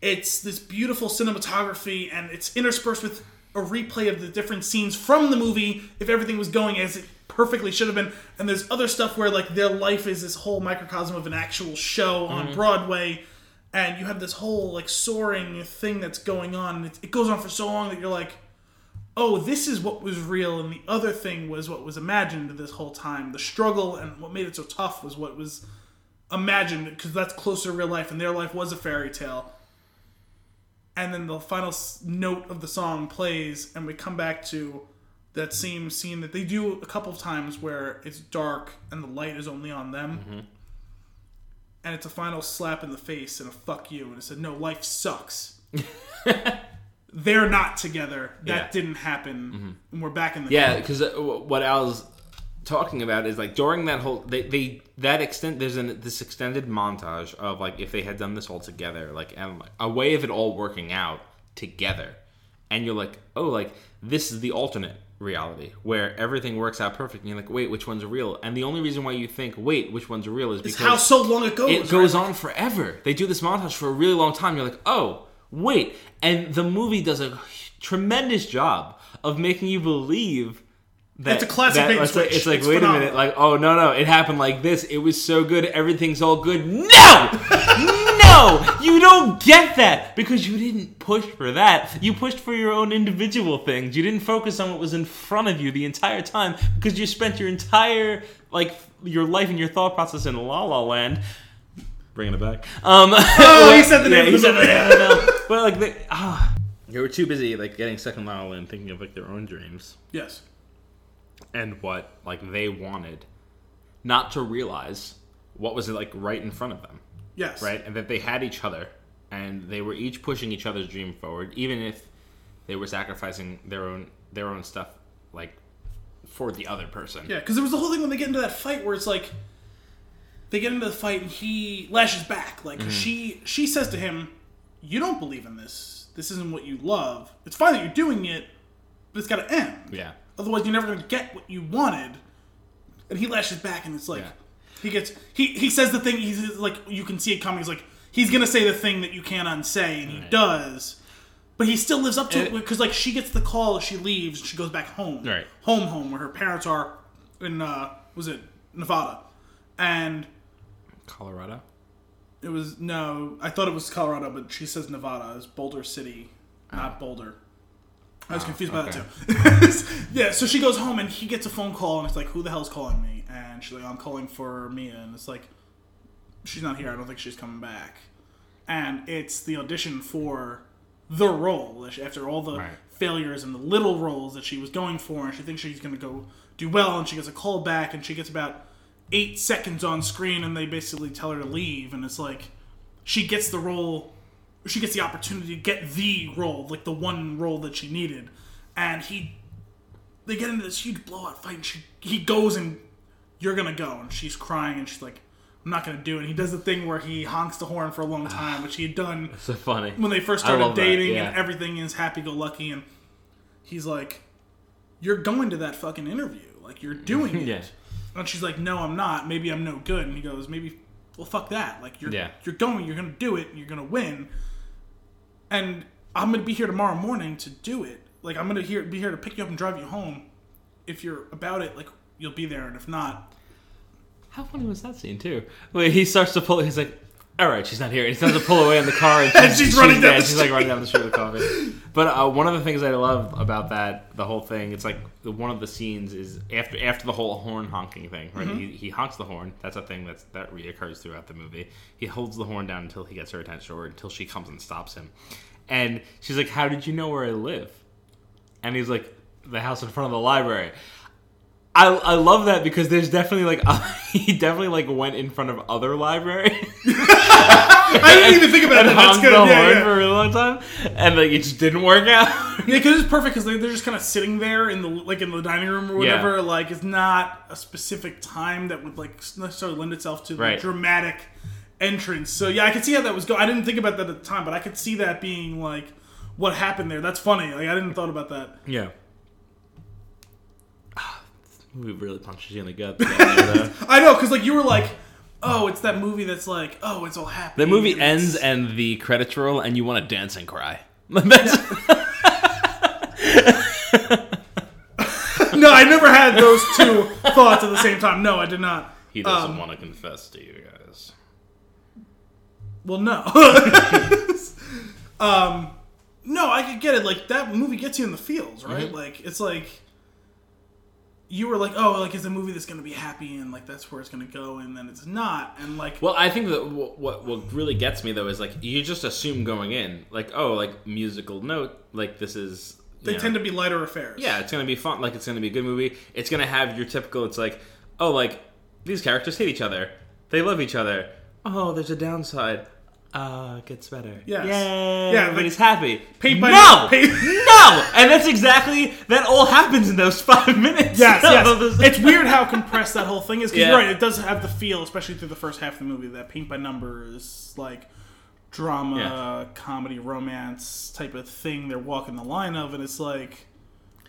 it's this beautiful cinematography, and it's interspersed with a replay of the different scenes from the movie. If everything was going as it perfectly should have been, and there's other stuff where like their life is this whole microcosm of an actual show on mm-hmm. Broadway, and you have this whole like soaring thing that's going on. And it, it goes on for so long that you're like, oh, this is what was real, and the other thing was what was imagined this whole time. The struggle and what made it so tough was what was imagined because that's closer to real life, and their life was a fairy tale. And then the final s- note of the song plays, and we come back to that same scene that they do a couple of times where it's dark and the light is only on them. Mm-hmm. And it's a final slap in the face and a fuck you. And it said, no, life sucks. [LAUGHS] They're not together. That Yeah. didn't happen. Mm-hmm. And we're back in the Yeah, because uh, what Al's talking about is like during that whole they, they that extent there's an this extended montage of like if they had done this all together like and like, a way of it all working out together and you're like oh like this is the alternate reality where everything works out perfect and you're like wait which one's real and the only reason why you think wait which one's real is It's because how so long it goes. it goes on forever. They do this montage for a really long time. You're like, oh, wait. And the movie does a tremendous job of making you believe that It's a classic that- bait and it's like, switch. it's like It's wait a minute, like, oh no, no, it happened like this. It was so good, everything's all good. No! [LAUGHS] no! You don't get that because you didn't push for that. You pushed for your own individual things. You didn't focus on what was in front of you the entire time because you spent your entire like your life and your thought process in La La Land. Bringing it back. Um, Oh, [LAUGHS] he said the yeah, name he of the said movie. the name of. But like, they, ah, they were too busy like getting stuck in La La Land, thinking of like their own dreams Yes. And what like they wanted, not to realize what was it like right in front of them, Yes. right? And that they had each other, and they were each pushing each other's dream forward, even if they were sacrificing their own their own stuff, like for the other person. Yeah, because there was the whole thing when they get into that fight where it's like they get into the fight and he lashes back. Like 'cause she she says to him, "You don't believe in this. This isn't what you love. It's fine that you're doing it, but it's got to end. Yeah. Otherwise, you're never going to get what you wanted." And he lashes back, and it's like Yeah. he gets he he says the thing. He's like you can see it coming. He's like he's going to say the thing that you can't unsay, and he does. But he still lives up to it because, like, she gets the call, she leaves, she goes back home, Right. home, home, where her parents are in, uh, was it Nevada, and Colorado. it was no, I thought it was Colorado, but she says Nevada. It's Boulder City, not Boulder. I was ah, confused by that too. [LAUGHS] yeah, so she goes home and he gets a phone call and it's like, "Who the hell's calling me?" And she's like, "I'm calling for Mia," and it's like, "She's not here. I don't think she's coming back." And it's the audition for the role after all the Right. failures and the little roles that she was going for, and she thinks she's going to go do well, and she gets a call back, and she gets about eight seconds on screen, and they basically tell her to leave, and it's like she gets the role, she gets the opportunity to get the role, like the one role that she needed, and he, they get into this huge blowout fight, and she, he goes and you're gonna go, and she's crying, and she's like, I'm not gonna do it. And he does the thing where he honks the horn for a long time, which he had done [SIGHS] So funny. when they first started dating yeah. and everything is happy go lucky and he's like you're going to that fucking interview. Like you're [LAUGHS] doing it. Yeah. and she's like no i'm not. Maybe i'm no good. And he goes maybe well fuck that. Like you're Yeah. you're going. You're gonna do it. And you're gonna win and i'm gonna be here tomorrow morning to do it like i'm gonna here be here to pick you up and drive you home if you're about it like you'll be there and if not How funny was that scene too? Wait, he starts to pull. He's like, "All right, she's not here." And he starts to pull away in the car, and [LAUGHS] she's, she's running down dead. the She's like running down the street with coffee. But uh, one of the things I love about that, the whole thing, it's like one of the scenes is after after the whole horn honking thing. Right? Mm-hmm. He, he honks the horn. That's a thing that's that reoccurs throughout the movie. He holds the horn down until he gets her attention, or until she comes and stops him. And she's like, "How did you know where I live?" And he's like, "The house in front of the library." I, I love that because there's definitely like [LAUGHS] he definitely like went in front of other libraries [LAUGHS] i didn't even think about that that's good yeah, yeah. for a really long time, and like it just didn't work out. Yeah, because it's perfect because they, they're just kind of sitting there in the like in the dining room or whatever. Yeah. Like it's not a specific time that would like necessarily lend itself to the Right. dramatic entrance. So yeah, I could see how that was going. I didn't think about that at the time, but I could see that being like what happened there. That's funny. Like I didn't thought about that. yeah. Movie really punches you in the gut. [LAUGHS] I know because like you were like, oh, it's that movie that's like, oh, it's all happy. The movie and ends it's- and the credits roll, and you want to dance and cry. That's- [LAUGHS] [LAUGHS] no, I never had those two thoughts at the same time. No, I did not. he doesn't Um, want to confess to you guys. Well, no. um, no, I could get it. Like that movie gets you in the feels, right? Mm-hmm. Like it's like you were like, oh, like it's a movie that's gonna be happy, and like that's where it's gonna go, and then it's not, and like Well, I think that what, what really gets me though is like you just assume going in, like oh, like musical note, like this is. they know, tend to be lighter affairs. Yeah, it's gonna be fun. Like it's gonna be a good movie. It's gonna have your typical. It's like, oh, like these characters hate each other. They love each other. Oh, there's a downside. Uh, it gets better. Yes. Yay! Yeah, everybody's happy. Paint by no, [LAUGHS] paint- no, and that's exactly that. All happens in those [LAUGHS] five minutes. Yes, [LAUGHS] yes. it's weird how compressed that whole thing is. Because Yeah. you're right, it does have the feel, especially through the first half of the movie, that paint by numbers, like drama, Yeah. comedy, romance type of thing. They're walking the line of, and it's like,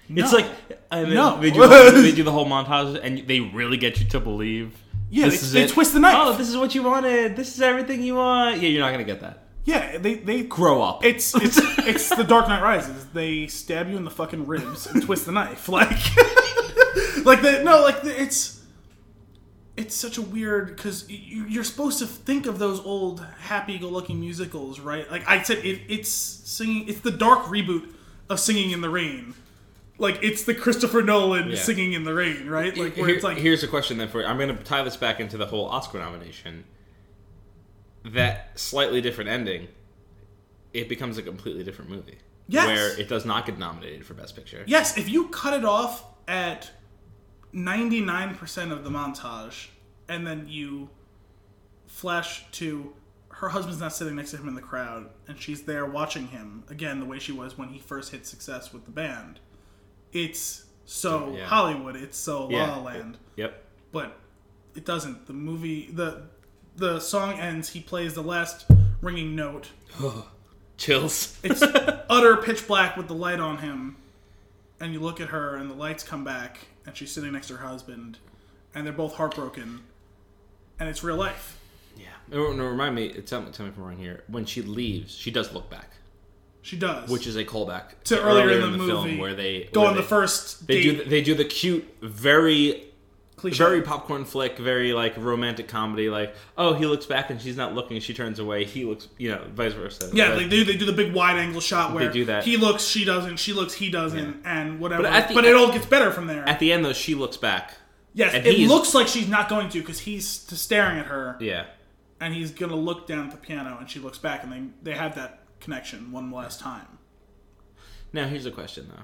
It's like and then No. they, do, they do the whole montage, and they really get you to believe. Yeah, this they- is they it. twist the knife. Oh, this is what you wanted. This is everything you want. Yeah, you're not gonna get that. yeah, they they Grow up. It's it's [LAUGHS] it's the Dark Knight Rises. They stab you in the fucking ribs and twist the knife, [LAUGHS] like [LAUGHS] like the no, like the, it's it's such a weird because you, you're supposed to think of those old happy-go-lucky musicals, right? Like I said, it, it's singing. It's the dark reboot of Singing in the Rain. Like it's the Christopher Nolan Yeah. Singing in the Rain, right? Like where Here- it's like here's a question then for you. I'm going to tie this back into the whole Oscar nomination. That slightly different ending, it becomes a completely different movie. Yes. Where it does not get nominated for Best Picture. Yes, if you cut it off at 99% of the montage and then you flash to her husband's not sitting next to him in the crowd, and she's there watching him again the way she was when he first hit success with the band. It's so Yeah. Hollywood. It's so La Yeah. La Land, Yep. but it doesn't. The movie the the song ends. He plays the last ringing note. [LAUGHS] Chills. It's [LAUGHS] utter pitch black with the light on him, and you look at her, and the lights come back, and she's sitting next to her husband, and they're both heartbroken, and it's real life. Yeah. No, no, remind me. Tell me, tell me if I'm wrong here. When she leaves, she does look back, She does, which is a callback To earlier in the movie, where they go where on the first They date. do the, they do the cute, very cliche. very popcorn flick, very like romantic comedy. Like, oh, he looks back and she's not looking, she turns away. He looks, you know, vice versa. yeah, But- they do. They do the big wide angle shot where they do that. he looks, she doesn't. She looks, he doesn't, and whatever. But But, it all gets better from there. At the end, though, she looks back. yes, and it looks like she's not going to because he's staring at her, Yeah. and he's gonna look down at the piano, and she looks back, and they they have that connection one last time. Now, here's a question though.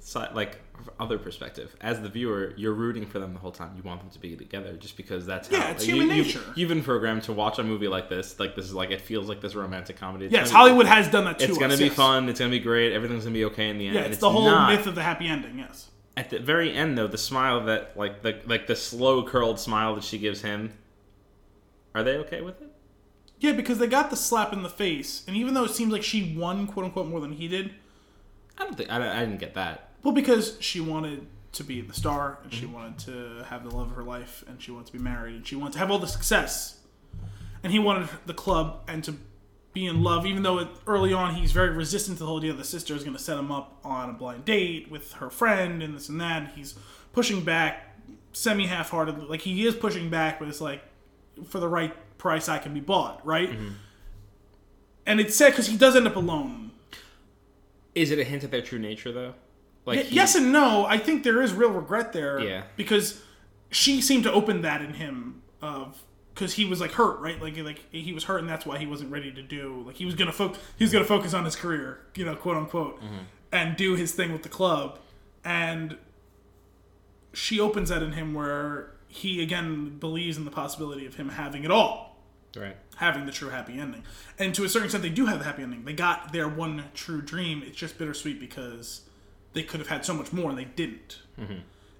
So, like other perspective, as the viewer, you're rooting for them the whole time. You want them to be together, just because that's Yeah, how, it's you- human you- nature. You've been programmed to watch a movie like this. Like this is like it feels like this romantic comedy. It's Yes, gonna be- Hollywood has done that to It's us. gonna be yes. fun. It's gonna be great. Everything's gonna be okay in the end. Yeah, and it's, the whole not. myth of the happy ending. Yes. At the very end, though, the smile that like the like the slow curled smile that she gives him. Are they okay with it? Yeah, because they got the slap in the face, and even though it seems like she won, quote unquote, more than he did, I don't think I, I didn't get that. well, because she wanted to be the star, and she mhm. wanted to have the love of her life, and she wanted to be married, and she wanted to have all the success, and he wanted the club and to be in love, even though it, early on he's very resistant to the whole idea the sister is going to set him up on a blind date with her friend and this and that. And he's pushing back, semi half-hearted, like he is pushing back, but it's like for the right price I can be bought, right? And it's sad because he does end up alone. Is it a hint at their true nature though? Like Y- he- yes and no. I think there is real regret there. Yeah. Because she seemed to open that in him of because he was like hurt, right? Like like he was hurt, and that's why he wasn't ready to do. Like he was gonna focus. He was gonna focus on his career, you know, quote unquote, Mm-hmm. and do his thing with the club. And she opens that in him where he again believes in the possibility of him having it all right. having the true happy ending. And to a certain extent, they do have the happy ending. They got their one true dream. It's just bittersweet because they could have had so much more and they didn't.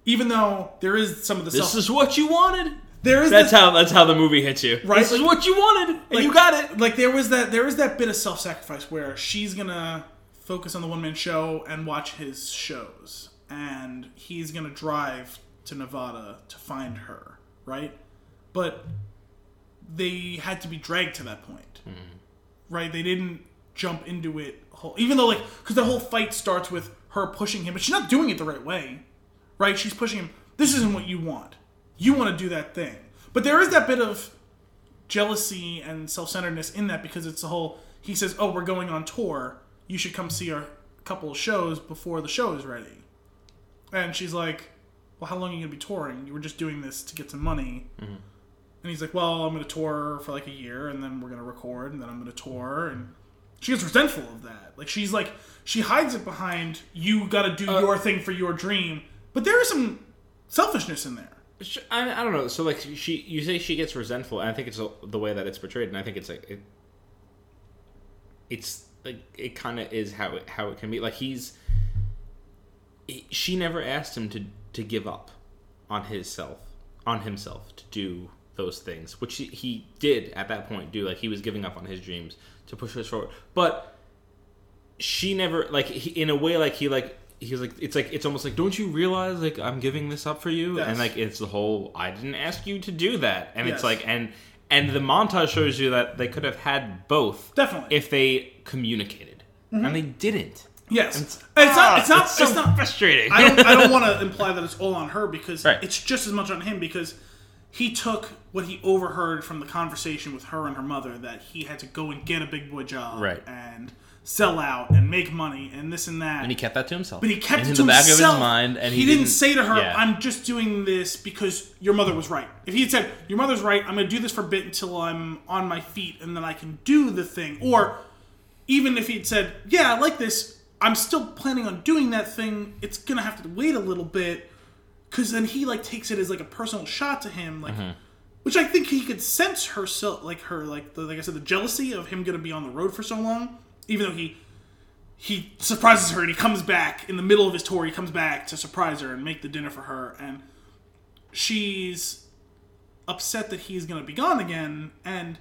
Even though there is some of the Mm-hmm. This self, is what you wanted. there is That's this, how that's how the movie hits you. Right? This is what you wanted, and you got it. like there was that there is that bit of self sacrifice where she's gonna focus on the one man show and watch his shows, and he's gonna drive to Nevada to find her, right? But they had to be dragged to that point, hmm. right? They didn't jump into it whole, even though like because the whole fight starts with her pushing him, but she's not doing it the right way, right? She's pushing him. This isn't what you want. You want to do that thing, but there is that bit of jealousy and self-centeredness in that because it's the whole he says oh we're going on tour you should come see our couple of shows before the show is ready and she's like well how long are you going to be touring you were just doing this to get some money mm-hmm. And he's like well i'm going to tour for like a year and then we're going to record and then i'm going to tour and she gets resentful of that like she's like she hides it behind you got to do uh, your thing for your dream but there is some selfishness in there I, I don't know. So like she, you say she gets resentful, and I think it's the way that it's portrayed, and I think it's like it, it's like it kind of is how it how it can be. Like he's, he- she never asked him to to give up on his self, on himself to do those things, which he, he did at that point do. Like he was giving up on his dreams to push us forward, but she never like he, in a way like he like he's like it's like it's almost like don't you realize like i'm giving this up for you Yes. and like it's the whole i didn't ask you to do that and Yes. it's like and and the montage shows you that they could have had both Definitely. if they communicated and they didn't yes it's, it's, not ah, it's not so it's not frustrating I don't, I don't [LAUGHS] want to imply that it's all on her because Right. it's just as much on him because he took what he overheard from the conversation with her and her mother that he had to go and get a big boy job Right. and sell out and make money and this and that. and he kept that to himself but he kept in it to the back himself. of his mind and he, he, didn't, say to her, yeah. "I'm just doing this because your mother was right." If he had said, "Your mother's right. I'm going to do this for a bit until I'm on my feet, and then I can do the thing," or even if he'd said, "Yeah, I like this. I'm still planning on doing that thing. It's going to have to wait a little bit," because then he like takes it as like a personal shot to him, like. Mm-hmm. which I think he could sense herself, like her, like the, like I said, the jealousy of him going to be on the road for so long, even though he he surprises her and he comes back in the middle of his tour. He comes back to surprise her and make the dinner for her, and she's upset that he's going to be gone again, and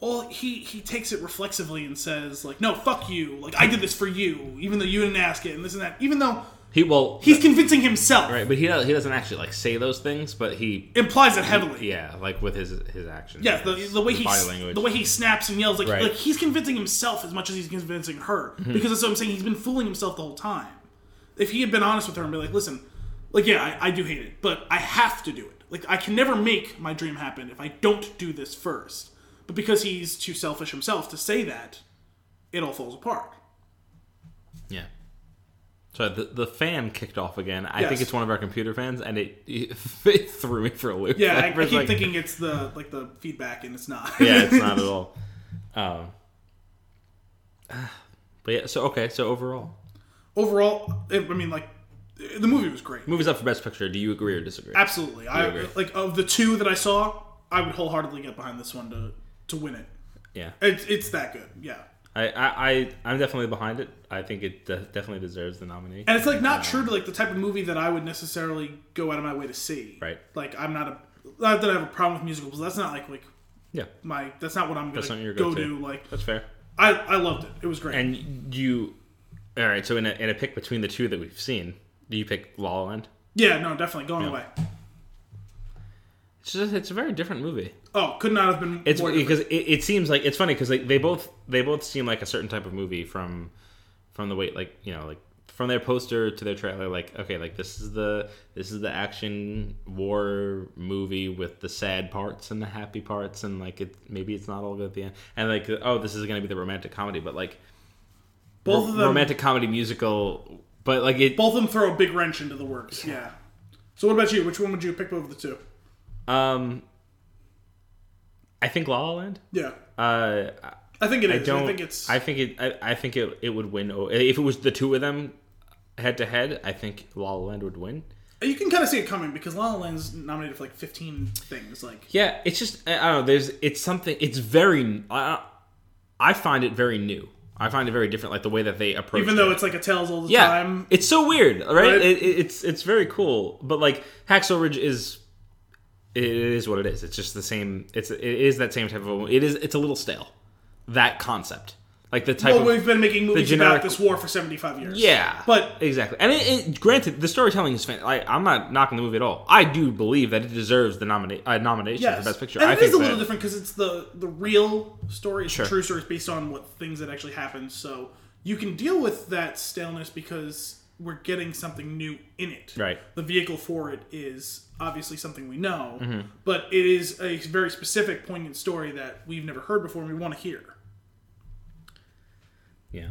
well, he he takes it reflexively and says like, "No, fuck you. Like I did this for you, even though you didn't ask it, and this and that. Even though He well, he's convincing himself, right, but he does, he doesn't actually like say those things, but he implies it heavily. yeah, like with his his actions. Yeah, the, the way he body s- language. the way he snaps and yells, like Right. Mm-hmm. like he's convincing himself as much as he's convincing her. Because that's what I'm saying. He's been fooling himself the whole time. If he had been honest with her and be like, "Listen, like yeah, I, I do hate it, but I have to do it. Like I can never make my dream happen if I don't do this first. But because he's too selfish himself to say that, it all falls apart. So the the fan kicked off again. I Yes. think it's one of our computer fans, and it, [LAUGHS] it threw me for a loop. Yeah, [LAUGHS] I, I keep like- thinking it's the [LAUGHS] like the feedback, and it's not. yeah, it's not at all. Um, [SIGHS] but yeah, so okay, so overall, Overall, it, I mean, like the movie was great. movies up for best picture. Do you agree or disagree? Absolutely. I agree. like of the two that I saw, I would wholeheartedly get behind this one to to win it. Yeah, It's it's that good. Yeah. I, I, I I'm definitely behind it. I think it de- definitely deserves the nomination. And it's like not um, true to like the type of movie that I would necessarily go out of my way to see. Right. Like I'm not a not that I have a problem with musicals. That's not like like Yeah, my that's not what I'm gonna go go-to. to. Like that's fair. I I loved it. It was great. And you, all right. So in a in a pick between the two that we've seen, do you pick La La Land? yeah, no, definitely going away. It's just it's a very different movie. Oh, could not have been It's because it, it seems like it's funny because they, they both they both seem like a certain type of movie from from the way like you know like from their poster to their trailer like okay like this is the this is the action war movie with the sad parts and the happy parts and like it maybe it's not all good at the end and like oh this is gonna be the romantic comedy but like both of them romantic comedy musical but like it both of them throw a big wrench into the works. Yeah. So what about you? Which one would you pick over the two? um I think La La Land Yeah. uh I think it I don't. think it's I think it. I, I think it. It would win. If it was the two of them, head to head, I think La La Land would win. You can kind of see it coming because La La Land's nominated for like 15 things. Like, Yeah, it's just I I don't know. There's. It's something. It's very. I, I find it very new. I find it very different, like the way that they approach. even it. though it's like a Tales all the yeah, time. it's so weird, right? It, it- it's it's very cool, but like Hacksaw Ridge is. It is what it is. It's just the same. It's it is that same type of. It is. It's a little stale. That concept, like the type Well, of. we've been making movies generic- about this war for 75 years. Yeah, But exactly. And it, it, granted, the storytelling is fantastic. I, I'm not knocking the movie at all. I do believe that it deserves the nomina- uh, nomination yes. for best picture. And I it think is a little that- different because it's the, the real story. It's Sure. the true story. It's based on what things that actually happened. So you can deal with that staleness because we're getting something new in it. Right. The vehicle for it is obviously something we know, Mm-hmm. but it is a very specific, poignant story that we've never heard before and we want to hear. Yeah.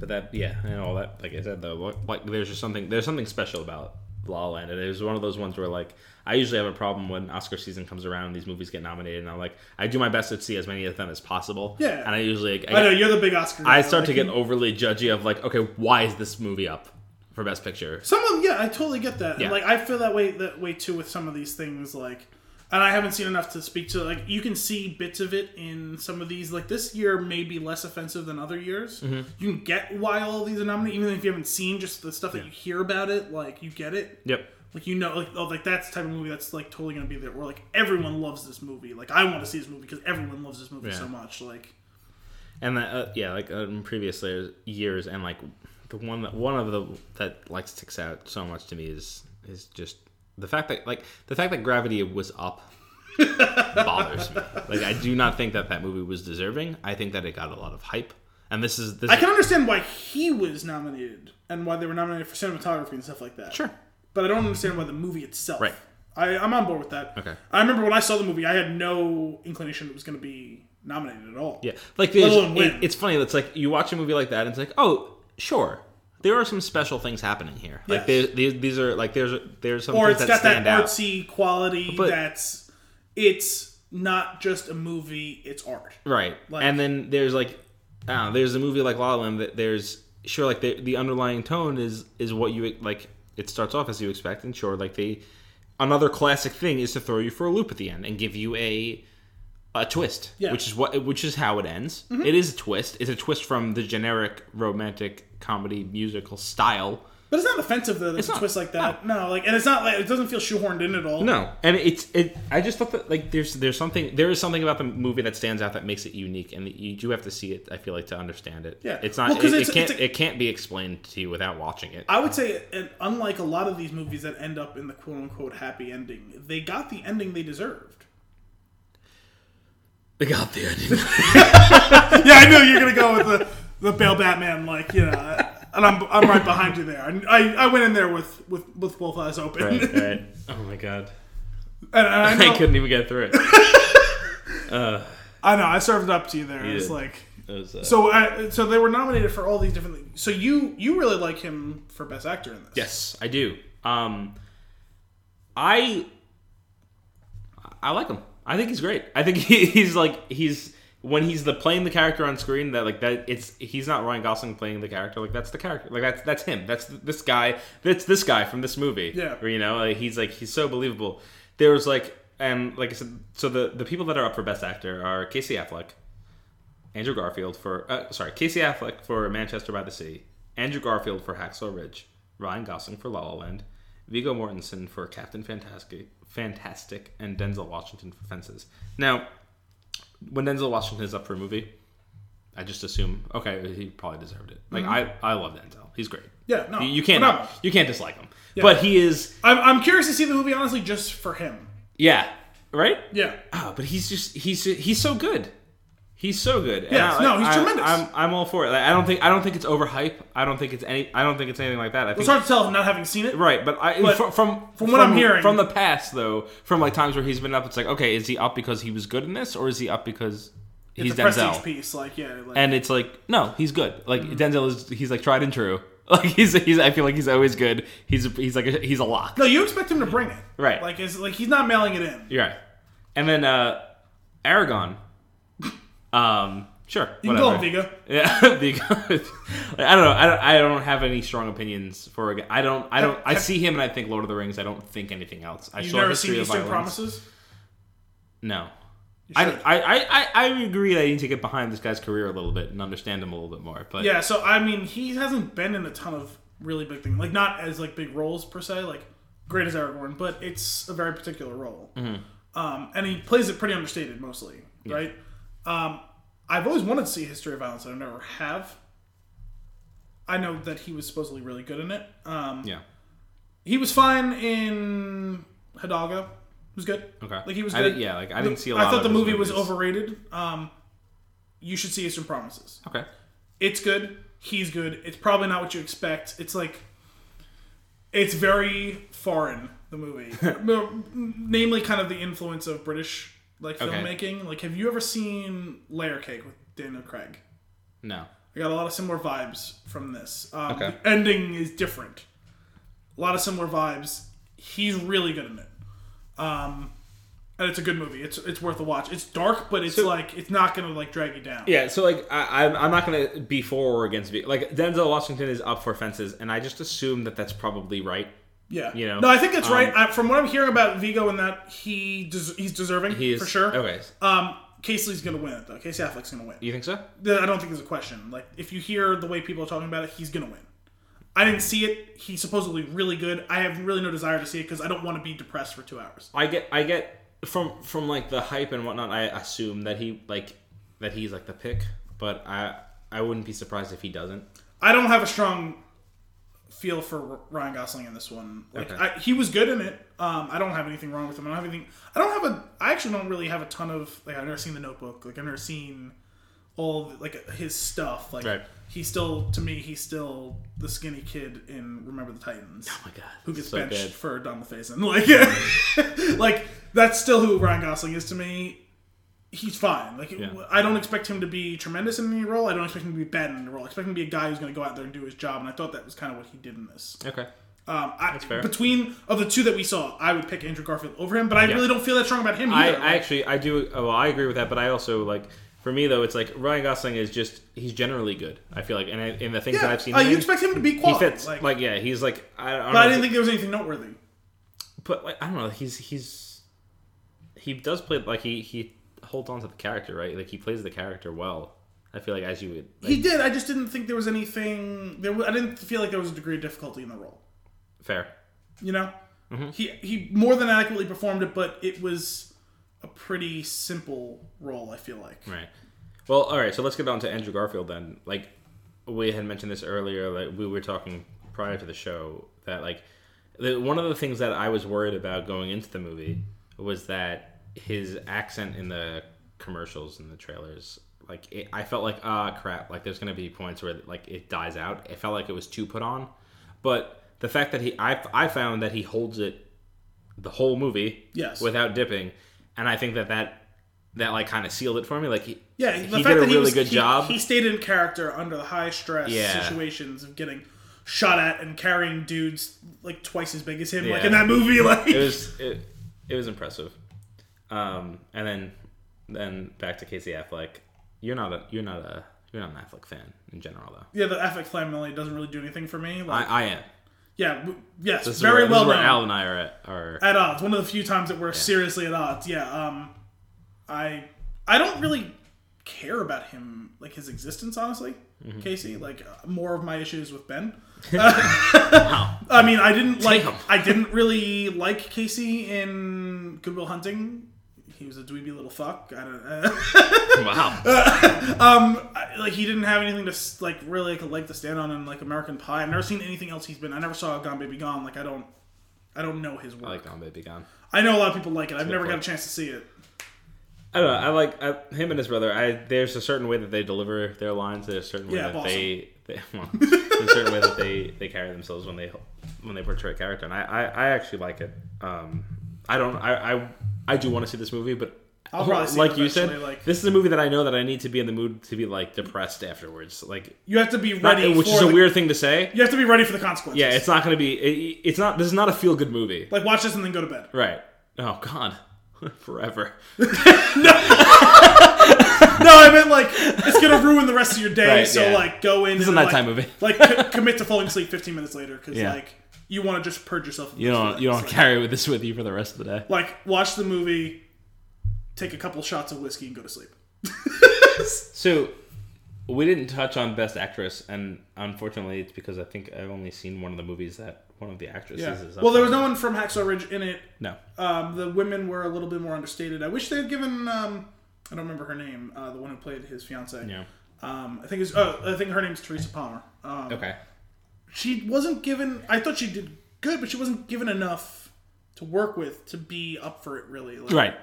But that, yeah, and all that. Like I said, though, like, like there's just something. There's something special about La La Land. And it was one of those ones where, like, I usually have a problem when Oscar season comes around and these movies get nominated, and I'm like, I do my best to see as many of them as possible. Yeah. And I usually, I know you're the big Oscar. I start to like, get overly judgy of like, okay, why is this movie up for best picture? Some of them, yeah, I totally get that. Yeah. And like I feel that way that way too with some of these things. Like, and I haven't seen enough to speak to. Like, you can see bits of it in some of these. Like this year may be less offensive than other years. Mm-hmm. You can get why all these are nominated, even if you haven't seen just the stuff that you hear about it. Like you get it. Yep. Like you know, like oh, like that's the type of movie that's like totally gonna be there. Where like everyone loves this movie. Like I want to see this movie because everyone loves this movie Yeah. so much. Like and that uh, yeah like uh, in previous years, years and like the one that one of the that like sticks out so much to me is is just the fact that like the fact that gravity was up bothers me like i do not think that that movie was deserving i think that it got a lot of hype and this is this I can understand why he was nominated and why they were nominated for cinematography and stuff like that. sure but I don't understand why the movie itself. Right. I, I'm on board with that. Okay. I remember when I saw the movie, I had no inclination it was going to be nominated at all. yeah like there's, alone win. it, it's funny it's like you watch a movie like that and it's like oh sure there are some special things happening here like Yes. there- these, these are like there's there's some Or it's that got that stand out artsy quality But- that's it's not just a movie; it's art. Right. Like- and then there's like, I don't know, there's a movie like La La Land that there's sure like the, the underlying tone is is what you like. It starts off as you expect, and sure like they another classic thing is to throw you for a loop at the end and give you a a twist, Yeah. which is what which is how it ends. Mm-hmm. It is a twist. It's a twist from the generic romantic comedy musical style. But it's not offensive that it's, a not. twist like that. No. like, and it's not like it doesn't feel shoehorned in at all. No, and it's it. I just thought that like there's there's something there is something about the movie that stands out that makes it unique, and you do have to see it. I feel like to understand it. Yeah. it's not. Well, it, it's- it can't. a- it can't be explained to you without watching it. I would say, and unlike a lot of these movies that end up in the quote unquote happy ending, they got the ending they deserved. They got the ending. [LAUGHS] yeah, I knew you were gonna go with the the Bale Batman, like you know, and I'm I'm right behind you there. I I, I went in there with, with with both eyes open, right, [LAUGHS] right. Oh my god, and, and I [LAUGHS] know I couldn't even get through it. [LAUGHS] I know I served it up to you there. It's did. like It was, uh, so uh, so they were nominated for all these different things. So you you really like him for best actor in this? Yes, I do. Um, I I like him. I think he's great. I think he, he's like he's when he's the playing the character on screen that like that it's he's not Ryan Gosling playing the character like that's the character like that's that's him that's this guy that's this guy from this movie Yeah. Or, you know like, he's like he's so believable there was like and like I said so the the people that are up for best actor are Casey Affleck Andrew Garfield for uh, sorry Casey Affleck for Manchester by the Sea, Andrew Garfield for Hacksaw Ridge, Ryan Gosling for La La Land, Viggo Mortensen for Captain Fantastic, Fantastic, and Denzel Washington for Fences. Now, when Denzel Washington is up for a movie, I just assume okay he probably deserved it. Like I I love Denzel, he's great. Yeah, no, You, you can't phenomenal. you can't dislike him, but he is I'm I'm curious to see the movie honestly just for him. yeah right. Yeah. Ah, but he's just he's he's so good. He's so good. I- no, he's I- tremendous. I'm, I'm all for it. Like, I don't think I don't think it's overhype. I don't think it's any. I don't think it's anything like that. I think It's hard to tell from not having seen it. right, but I But from, from from what I'm hearing- from the past though, from like times where he's been up, it's like okay, is he up because he was good in this, or is he up because he's it's a prestige Denzel? piece, like yeah, like, And it's like no, he's good. Like Mm-hmm. Denzel is he's like tried and true. [LAUGHS] Like he's he's I feel like he's always good. He's he's like a, he's a lock. no, you expect him to bring it, Right. Like it's like he's not mailing it in. Right. And then uh Aragorn. Um, sure. You can whatever. call him Viggo. [LAUGHS] Yeah, [LAUGHS] because like, I don't know. I don't. I don't have any strong opinions for. I don't. I don't. I see him and I think Lord of the Rings. I don't think anything else. I You've saw never History seen of Eastern Violence. Promises? No. I. I, I, I, agree that I need to get behind this guy's career a little bit and understand him a little bit more. But Yeah, so I mean, he hasn't been in a ton of really big things, like not as like big roles per se, like great as Aragorn, but it's a very particular role, Mm-hmm. um, and he plays it pretty understated mostly, right? Um, I've always wanted to see History of Violence, I never have. I know that he was supposedly really good in it. Um, yeah. He was fine in Hidalgo. He was good. Okay. Like he was good. yeah, like, I didn't see a lot I thought the movie was overrated. Um, you should see Eastern Promises. Okay. It's good. He's good. It's probably not what you expect. It's like it's very foreign. The movie, [LAUGHS] namely, kind of the influence of British like Okay. filmmaking. Like, have you ever seen Layer Cake with Daniel Craig? No. I got a lot of similar vibes from this. Um, Okay. The ending is different. A lot of similar vibes. He's really good in it. Um, and it's a good movie. It's it's worth a watch. It's dark, but it's So- like it's not gonna like drag you down. Yeah, so like I, I'm- I'm not gonna be for or against. Like Denzel Washington is up for fences, and I just assume that that's probably right. Yeah. You know, No, I think that's um, right. I, from what I'm hearing about Viggo and that he des- he's deserving He is for sure. Okay, Um, Casey's gonna win it though. Casey Affleck's gonna win. you think so? I don't think there's a question. Like if you hear the way people are talking about it, he's gonna win. I didn't see it. He's supposedly really good. I have really no desire to see it because I don't want to be depressed for two hours. I get I get from from like the hype and whatnot. I assume that he like that he's like the pick, but I I wouldn't be surprised if he doesn't. I don't have a strong feel for Ryan Gosling in this one. Like Okay. I, he was good in it. Um, I don't have anything wrong with him. I don't have anything. I don't have a. I actually don't really have a ton of like. I've never seen The Notebook. Like I've never seen all the, like his stuff. Like Right. he's still to me. He's still the skinny kid in Remember the Titans. Oh my god, who gets so benched good. for Don Faison. [LAUGHS] Like, [LAUGHS] like that's still who Ryan Gosling is to me. He's fine. Like, Yeah. I don't expect him to be tremendous in any role. I don't expect him to be bad in any role. I expect him to be a guy who's going to go out there and do his job. And I thought that was kind of what he did in this. Okay, Um, I, fair. Between of the two that we saw, I would pick Andrew Garfield over him. But I really don't feel that strong about him I, either. I actually I do well. I agree with that, but I also like for me though, it's like Ryan Gosling is just he's generally good. I feel like, and I, in the things that I've seen, uh, you expect him to be he quality. fits. Like, Like, yeah, he's like I, I don't but I know, didn't think there was anything noteworthy. but like I don't know, he's he's he does play like he he holds on to the character, right? Like he plays the character well. I feel like as you would like, He did. I just didn't think there was anything. There, I didn't feel like there was a degree of difficulty in the role. fair. You know, Mm-hmm. he he more than adequately performed it, but it was a pretty simple role. I feel like. Right. Well, all right. So let's get on to Andrew Garfield then. Like we had mentioned this earlier. Like we were talking prior to the show that like the, one of the things that I was worried about going into the movie was that his accent in the commercials and the trailers. Like it, I felt like ah crap. Like there's gonna be points where like it dies out. It felt like it was too put on, but the fact that he I I found that he holds it the whole movie Yes. without dipping, and I think that that that like kind of sealed it for me. Like he, Yeah, the he did a really was, good he, job. He stayed in character under the high stress Yeah. situations of getting shot at and carrying dudes like twice as big as him, like in that movie. [LAUGHS] Like, it was it, it was impressive. Um, and then then back to Casey Affleck. You're not a you're not a you're not an Affleck fan in general though. yeah, the Affleck family doesn't really do anything for me. Like, I, I am. yeah, w- yes, This is very where, well this is where known. Al and I are at. Are at odds. One of the few times that we're seriously at odds. Yeah. Um, I I don't really care about him like his existence honestly. Mm-hmm. Casey, like uh, more of my issues with Ben. [LAUGHS] [LAUGHS] wow. I mean, I didn't like Damn. I didn't really like Casey in Good Will Hunting. He was a dweeby little fuck. I don't. Know. [LAUGHS] Wow. [LAUGHS] um, I- like he didn't have anything to like really like a leg to stand on in like American Pie. I've never seen anything else he's been. I never saw Gone Baby Gone. Like I don't. I don't know his work. I like Gone Baby Gone. I know a lot of people like it. I've good never got a chance to see it. I don't know. I like I, him and his brother. I there's a certain way that they deliver their lines. There's a certain way Yeah, that they, they [LAUGHS] well, there's a certain way that they they carry themselves when they when they portray a character, and I I, I actually like it. Um, I don't I I, I do want to see this movie, but. I'll probably see like you said, like- this is a movie that I know that I need to be in the mood to be like depressed afterwards. Like, You have to be not- ready, which for is a the- weird thing to say. You have to be ready for the consequences. Yeah, it's not going to be. It, it's not. This is not a feel good movie. like watch this and then go to bed. Right. Oh God. [LAUGHS] Forever. [LAUGHS] [LAUGHS] No, I meant like it's gonna ruin the rest of your day. Right, so yeah. like go in. This is a nighttime like, movie. like co- commit to falling asleep 15 minutes later because Yeah. like you want to just purge yourself. You this don't. for You don't rest carry with this with you for the rest of the day. Like watch the movie, take a couple shots of whiskey and go to sleep. [LAUGHS] So, we didn't touch on Best Actress, and unfortunately, it's because I think I've only seen one of the movies that one of the actresses Yeah. is. Up Well, there was for. no one from Hacksaw Ridge in it. No. Um, the women were a little bit more understated. I wish they had given. Um, I don't remember her name. Uh, the one who played his fiance. Yeah. Um, I think it's. Oh, I think her name's Teresa Palmer. Um, Okay. She wasn't given I thought she did good, but she wasn't given enough to work with to be up for it really. Like, Right.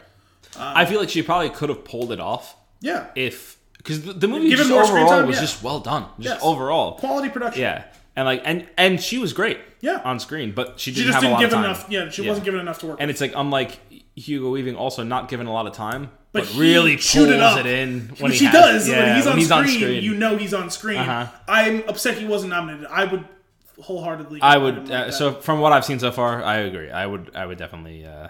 Um, I feel like she probably could have pulled it off Yeah. if because the, the movie just overall time, was yeah. just well done, just Yes. overall. Quality production. Yeah, and like and and she was great. Yeah. on screen, but she She didn't just have a didn't lot give of time. enough yeah, she Yeah. wasn't given enough to work And with. it's like unlike Hugo Weaving, also not given a lot of time, but, really pulls it up. it in when Which he he does yeah, when he's, on, screen, screen. You know he's on screen. Uh-huh. I'm upset he wasn't nominated. I would wholeheartedly. I would. like Uh, so from what I've seen so far, I agree. I would. I would definitely. Uh,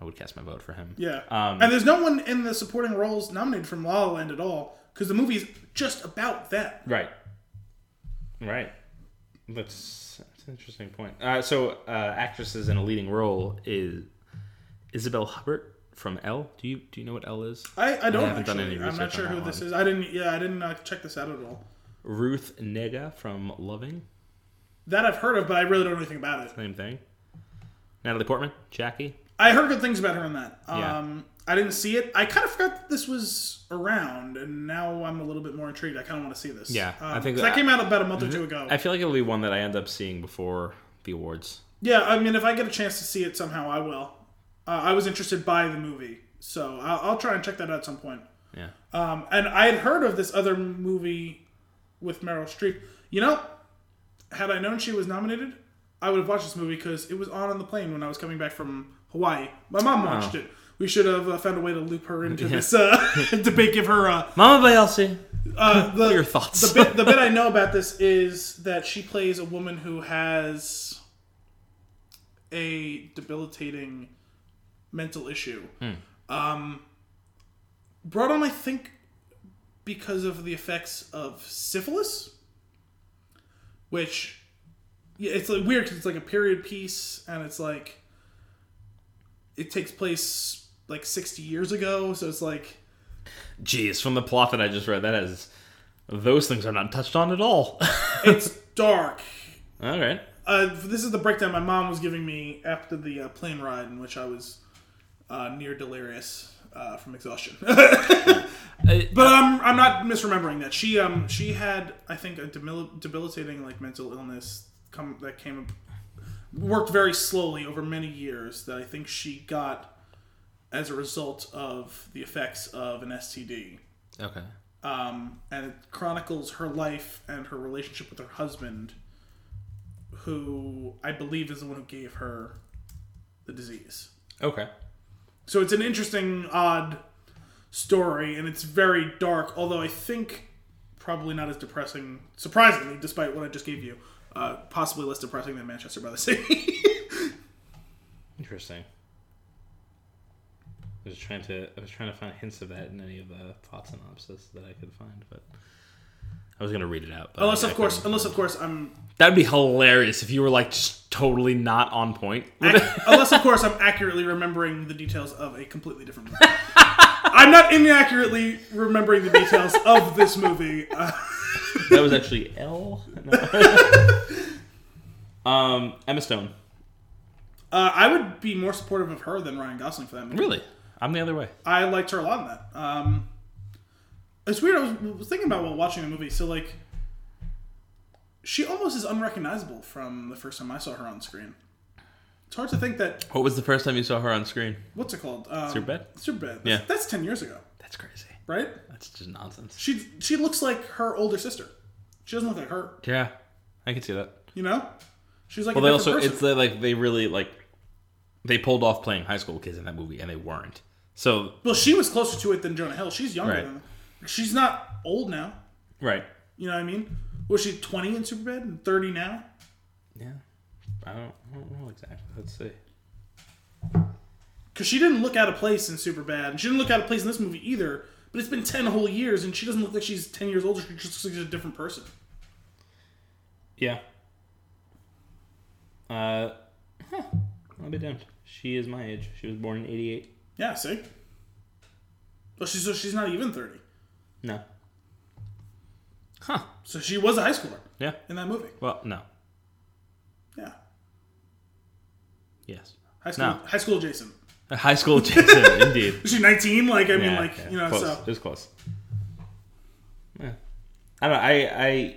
I would cast my vote for him. yeah. Um, and there's no one in the supporting roles nominated from La La Land at all because the movie's just about that. Right. Right. That's, that's an interesting point. Uh, so, uh, actresses in a leading role is Isabelle Huppert from Elle. Do you do you know what Elle is? I, I don't I haven't done actually. any I'm not sure who this one. is. I didn't. Yeah, I didn't uh, check this out at all. Ruth Negga from Loving. That I've heard of, but I really don't know anything about it. Same thing. Natalie Portman, Jackie. I heard good things about her in that. Yeah. Um, I didn't see it. I kind of forgot that this was around, and now I'm a little bit more intrigued. I kind of want to see this. Yeah, um, I think that- that came out about a month or two ago. I feel like it'll be one that I end up seeing before the awards. yeah, I mean, if I get a chance to see it somehow, I will. Uh, I was interested by the movie, so I'll, I'll try and check that out at some point. Yeah. Um, and I had heard of this other movie with Meryl Streep. You know, had I known she was nominated, I would have watched this movie because it was on on the plane when I was coming back from Hawaii. My mom watched it. We should have uh, found a way to loop her into this uh, [LAUGHS] debate. Give her a Mama Bayelsi. uh, the, [LAUGHS] What are your thoughts? the bit, the bit I know about this is that she plays a woman who has a debilitating mental issue. Um, brought on, I think, because of the effects of syphilis, which yeah, it's like weird because it's like a period piece, and it's like it takes place like 60 years ago, so it's like Jeez, from the plot that I just read, that is those things are not touched on at all. [LAUGHS] it's dark. all right. Uh, this is the breakdown my mom was giving me after the uh, plane ride in which I was uh, near delirious uh, from exhaustion. [LAUGHS] But I'm I'm not misremembering that she um she had I think a debil- debilitating like mental illness come that came worked very slowly over many years that I think she got as a result of the effects of an STD. Okay. Um, and it chronicles her life and her relationship with her husband, who I believe is the one who gave her the disease. Okay. So it's an interesting, odd story, and it's very dark. Although I think probably not as depressing, surprisingly, despite what I just gave you, uh, possibly less depressing than Manchester by the Sea. [LAUGHS] Interesting. I was trying to I was trying to find hints of that in any of the plot synopsis that I could find, but I was gonna read it out. But unless, I- I of course, unless of course I'm, that'd be hilarious if you were like just totally not on point. ac- [LAUGHS] unless of course I'm accurately remembering the details of a completely different movie. [LAUGHS] I'm not inaccurately remembering the details of this movie. Uh, [LAUGHS] that was actually Elle. No. um, Emma Stone. uh, I would be more supportive of her than Ryan Gosling for that movie. Really, I'm the other way. I liked her a lot in that. Um, it's weird. I was, was thinking about while watching the movie. So like, she almost is unrecognizable from the first time I saw her on screen. It's hard to think that What was the first time you saw her on screen? what's it called? Um, Superbad? Superbad. That's, Yeah. that's ten years ago, That's crazy. right? That's just nonsense. She she looks like her older sister. She doesn't look like her. Yeah, I can see that. You know, she's like Well, they also person. it's like they really like they pulled off playing high school kids in that movie, and they weren't. So well, she was closer to it than Jonah Hill. She's younger Right. than. She's not old now. right, You know what I mean? Was she twenty in Superbad and thirty now? yeah. I don't, I don't know exactly. Let's see. Because she didn't look out of place in Superbad, and she didn't look out of place in this movie either. But it's been ten whole years, and she doesn't look like she's ten years older. She just looks like she's a different person. Yeah. Uh, huh. I'll be damned. She is my age. She was born in '88. Yeah, see. Well, she's so she's not even thirty. No. Huh. So she was a high schooler Yeah. in that movie. Well, no. Yeah, Yes. high school. No. High school Jason. A [LAUGHS] high school Jason, [LAUGHS] indeed. Is she nineteen? Like I mean, like yeah. you know. close. So It was close. Yeah. I don't know. I, I.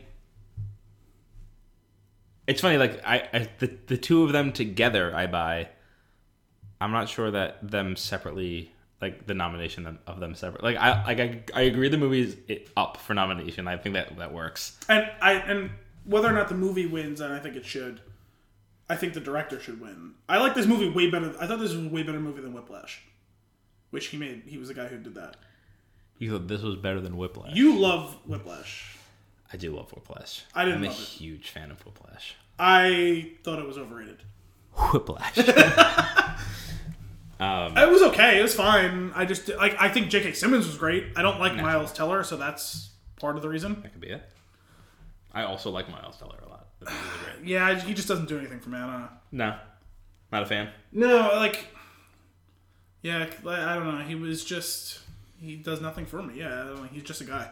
It's funny. Like I, I, the the two of them together, I buy. I'm not sure that them separately, like the nomination of them separate. Like I, like I, I agree the movie's it- up for nomination. I think that that works. and I and whether or not the movie wins, and I think it should. I think the director should win. I like this movie way better. I thought this was a way better movie than Whiplash, which he made. He was the guy who did that. You thought this was better than Whiplash. You love Whiplash. I do love Whiplash. I didn't I'm a it. huge fan of Whiplash. I thought it was overrated. Whiplash. [LAUGHS] [LAUGHS] Um, It was okay. It was fine. I just like I think J.K. Simmons was great. I don't like Miles Teller, so that's part of the reason. that could be it. I also like Miles Teller a lot. I think he's [SIGHS] great. Yeah, he just doesn't do anything for me. I don't know. No, not a fan. No, like, yeah, I don't know. He was just he does nothing for me. Yeah, I don't know. he's just a guy.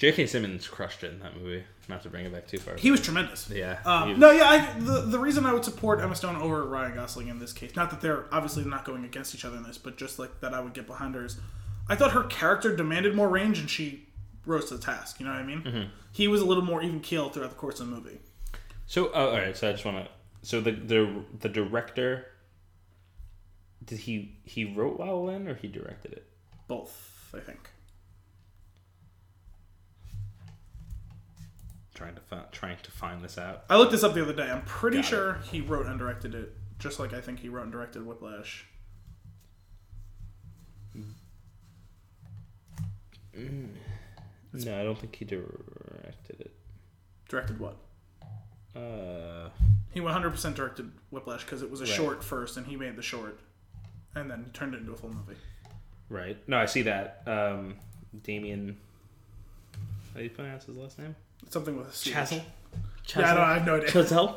J.K. Simmons crushed it in that movie. Not to bring it back too far. He was tremendous. yeah. Um, was- no, yeah. I, the the reason I would support Emma Stone over Ryan Gosling in this case, not that they're obviously not going against each other in this, but just like that, I would get behind her. Is I thought her character demanded more range, and she rose to the task. You know what I mean? Mm-hmm. He was a little more even keel throughout the course of the movie. So, oh, all right. So I just want to. So the the the director. Did he he wrote La La Land or he directed it? Both, I think. Trying to find trying to find this out. I looked this up the other day. I'm pretty Got it. sure he wrote and directed it, just like I think he wrote and directed Whiplash. No, I don't think he directed it. Directed what? Uh, He 100% directed Whiplash because it was a Right. short first, and he made the short, and then turned it into a full movie. right. No, I see that. Um, Damien. How do you pronounce his last name? Something with a C. Chazelle. Yeah, I, don't, I have no idea. Chazelle.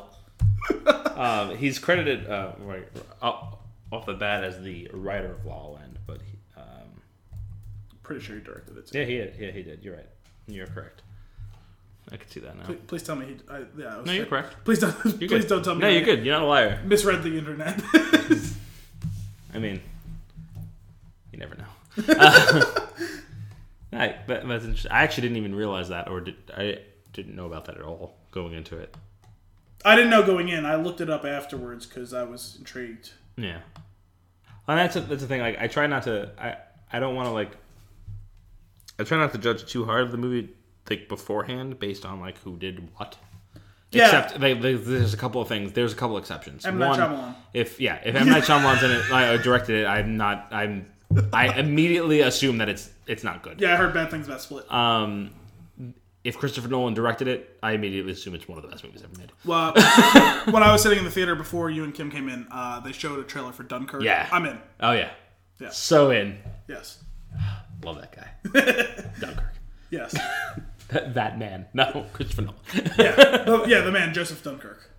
[LAUGHS] um, he's credited uh, right, uh, off the bat as the writer of La La Land, but he, um, Pretty sure he directed it. Too. yeah, he did. Yeah, he did. You're right. You're correct. I can see that now. Please, please tell me he. I, yeah, I was No, you're correct. Please don't. You're please good. don't tell me. No, you're good. You're not a liar. Misread the internet. [LAUGHS] [LAUGHS] I mean, you never know. Uh, I, but that's interesting. I actually didn't even realize that, or did I didn't know about that at all going into it. I didn't know going in. I looked it up afterwards because I was intrigued. Yeah, and that's a, that's the thing. Like, I try not to. I I don't want to like. I try not to judge too hard of the movie like beforehand based on like who did what. Yeah. Except they, they, there's a couple of things. There's a couple exceptions. M. Night One, Shyamalan. if yeah, if M Night Shyamalan's in it, [LAUGHS] I directed it. I'm not. I'm. I immediately assume that it's it's not good. Yeah, I heard bad things about Split. Um, if Christopher Nolan directed it, I immediately assume it's one of the best movies ever made. Well, [LAUGHS] when I was sitting in the theater before you and Kim came in, uh, they showed a trailer for Dunkirk. Yeah. I'm in. Oh yeah, Yeah. so in. Yes. [GASPS] Love that guy. [LAUGHS] Dunkirk. Yes. [LAUGHS] That, that man. No, Christopher Nolan. Yeah. the, yeah, the man Joseph Dunkirk.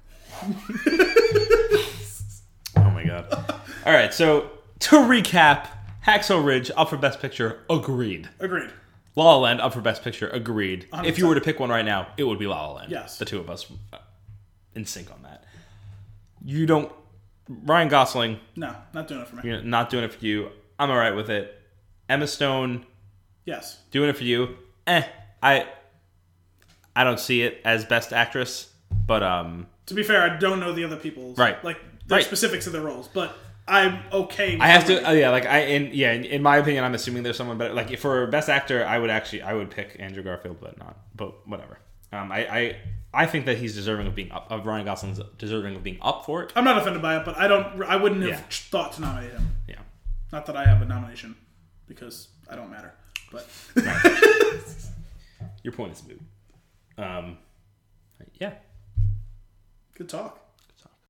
oh my god. All right, so to recap, Hacksaw Ridge up for Best Picture, agreed. Agreed. La La Land up for Best Picture, agreed. If you were to pick one right now, it would be La La Land. Yes. the two of us uh, in sync on that. You don't. Ryan Gosling, No, not doing it for me. you're not doing it for you. I'm all right with it. Emma Stone, Yes. doing it for you. Eh, I. I don't see it as Best Actress, but um, To be fair, I don't know the other people's Right. like the Right. specifics of their roles, but I'm okay. I have to, uh, yeah, like I, in yeah, in, in my opinion, I'm assuming there's someone better. Like for best actor, I would actually, I would pick Andrew Garfield, but not, but whatever. Um, I, I, I think that he's deserving of being up. Of Ryan Gosling's deserving of being up for it. I'm not offended by it, but I don't. I wouldn't have Yeah. thought to nominate him. Yeah, Not that I have a nomination, because I don't matter. But [LAUGHS] your point is moot. Um, yeah, good talk.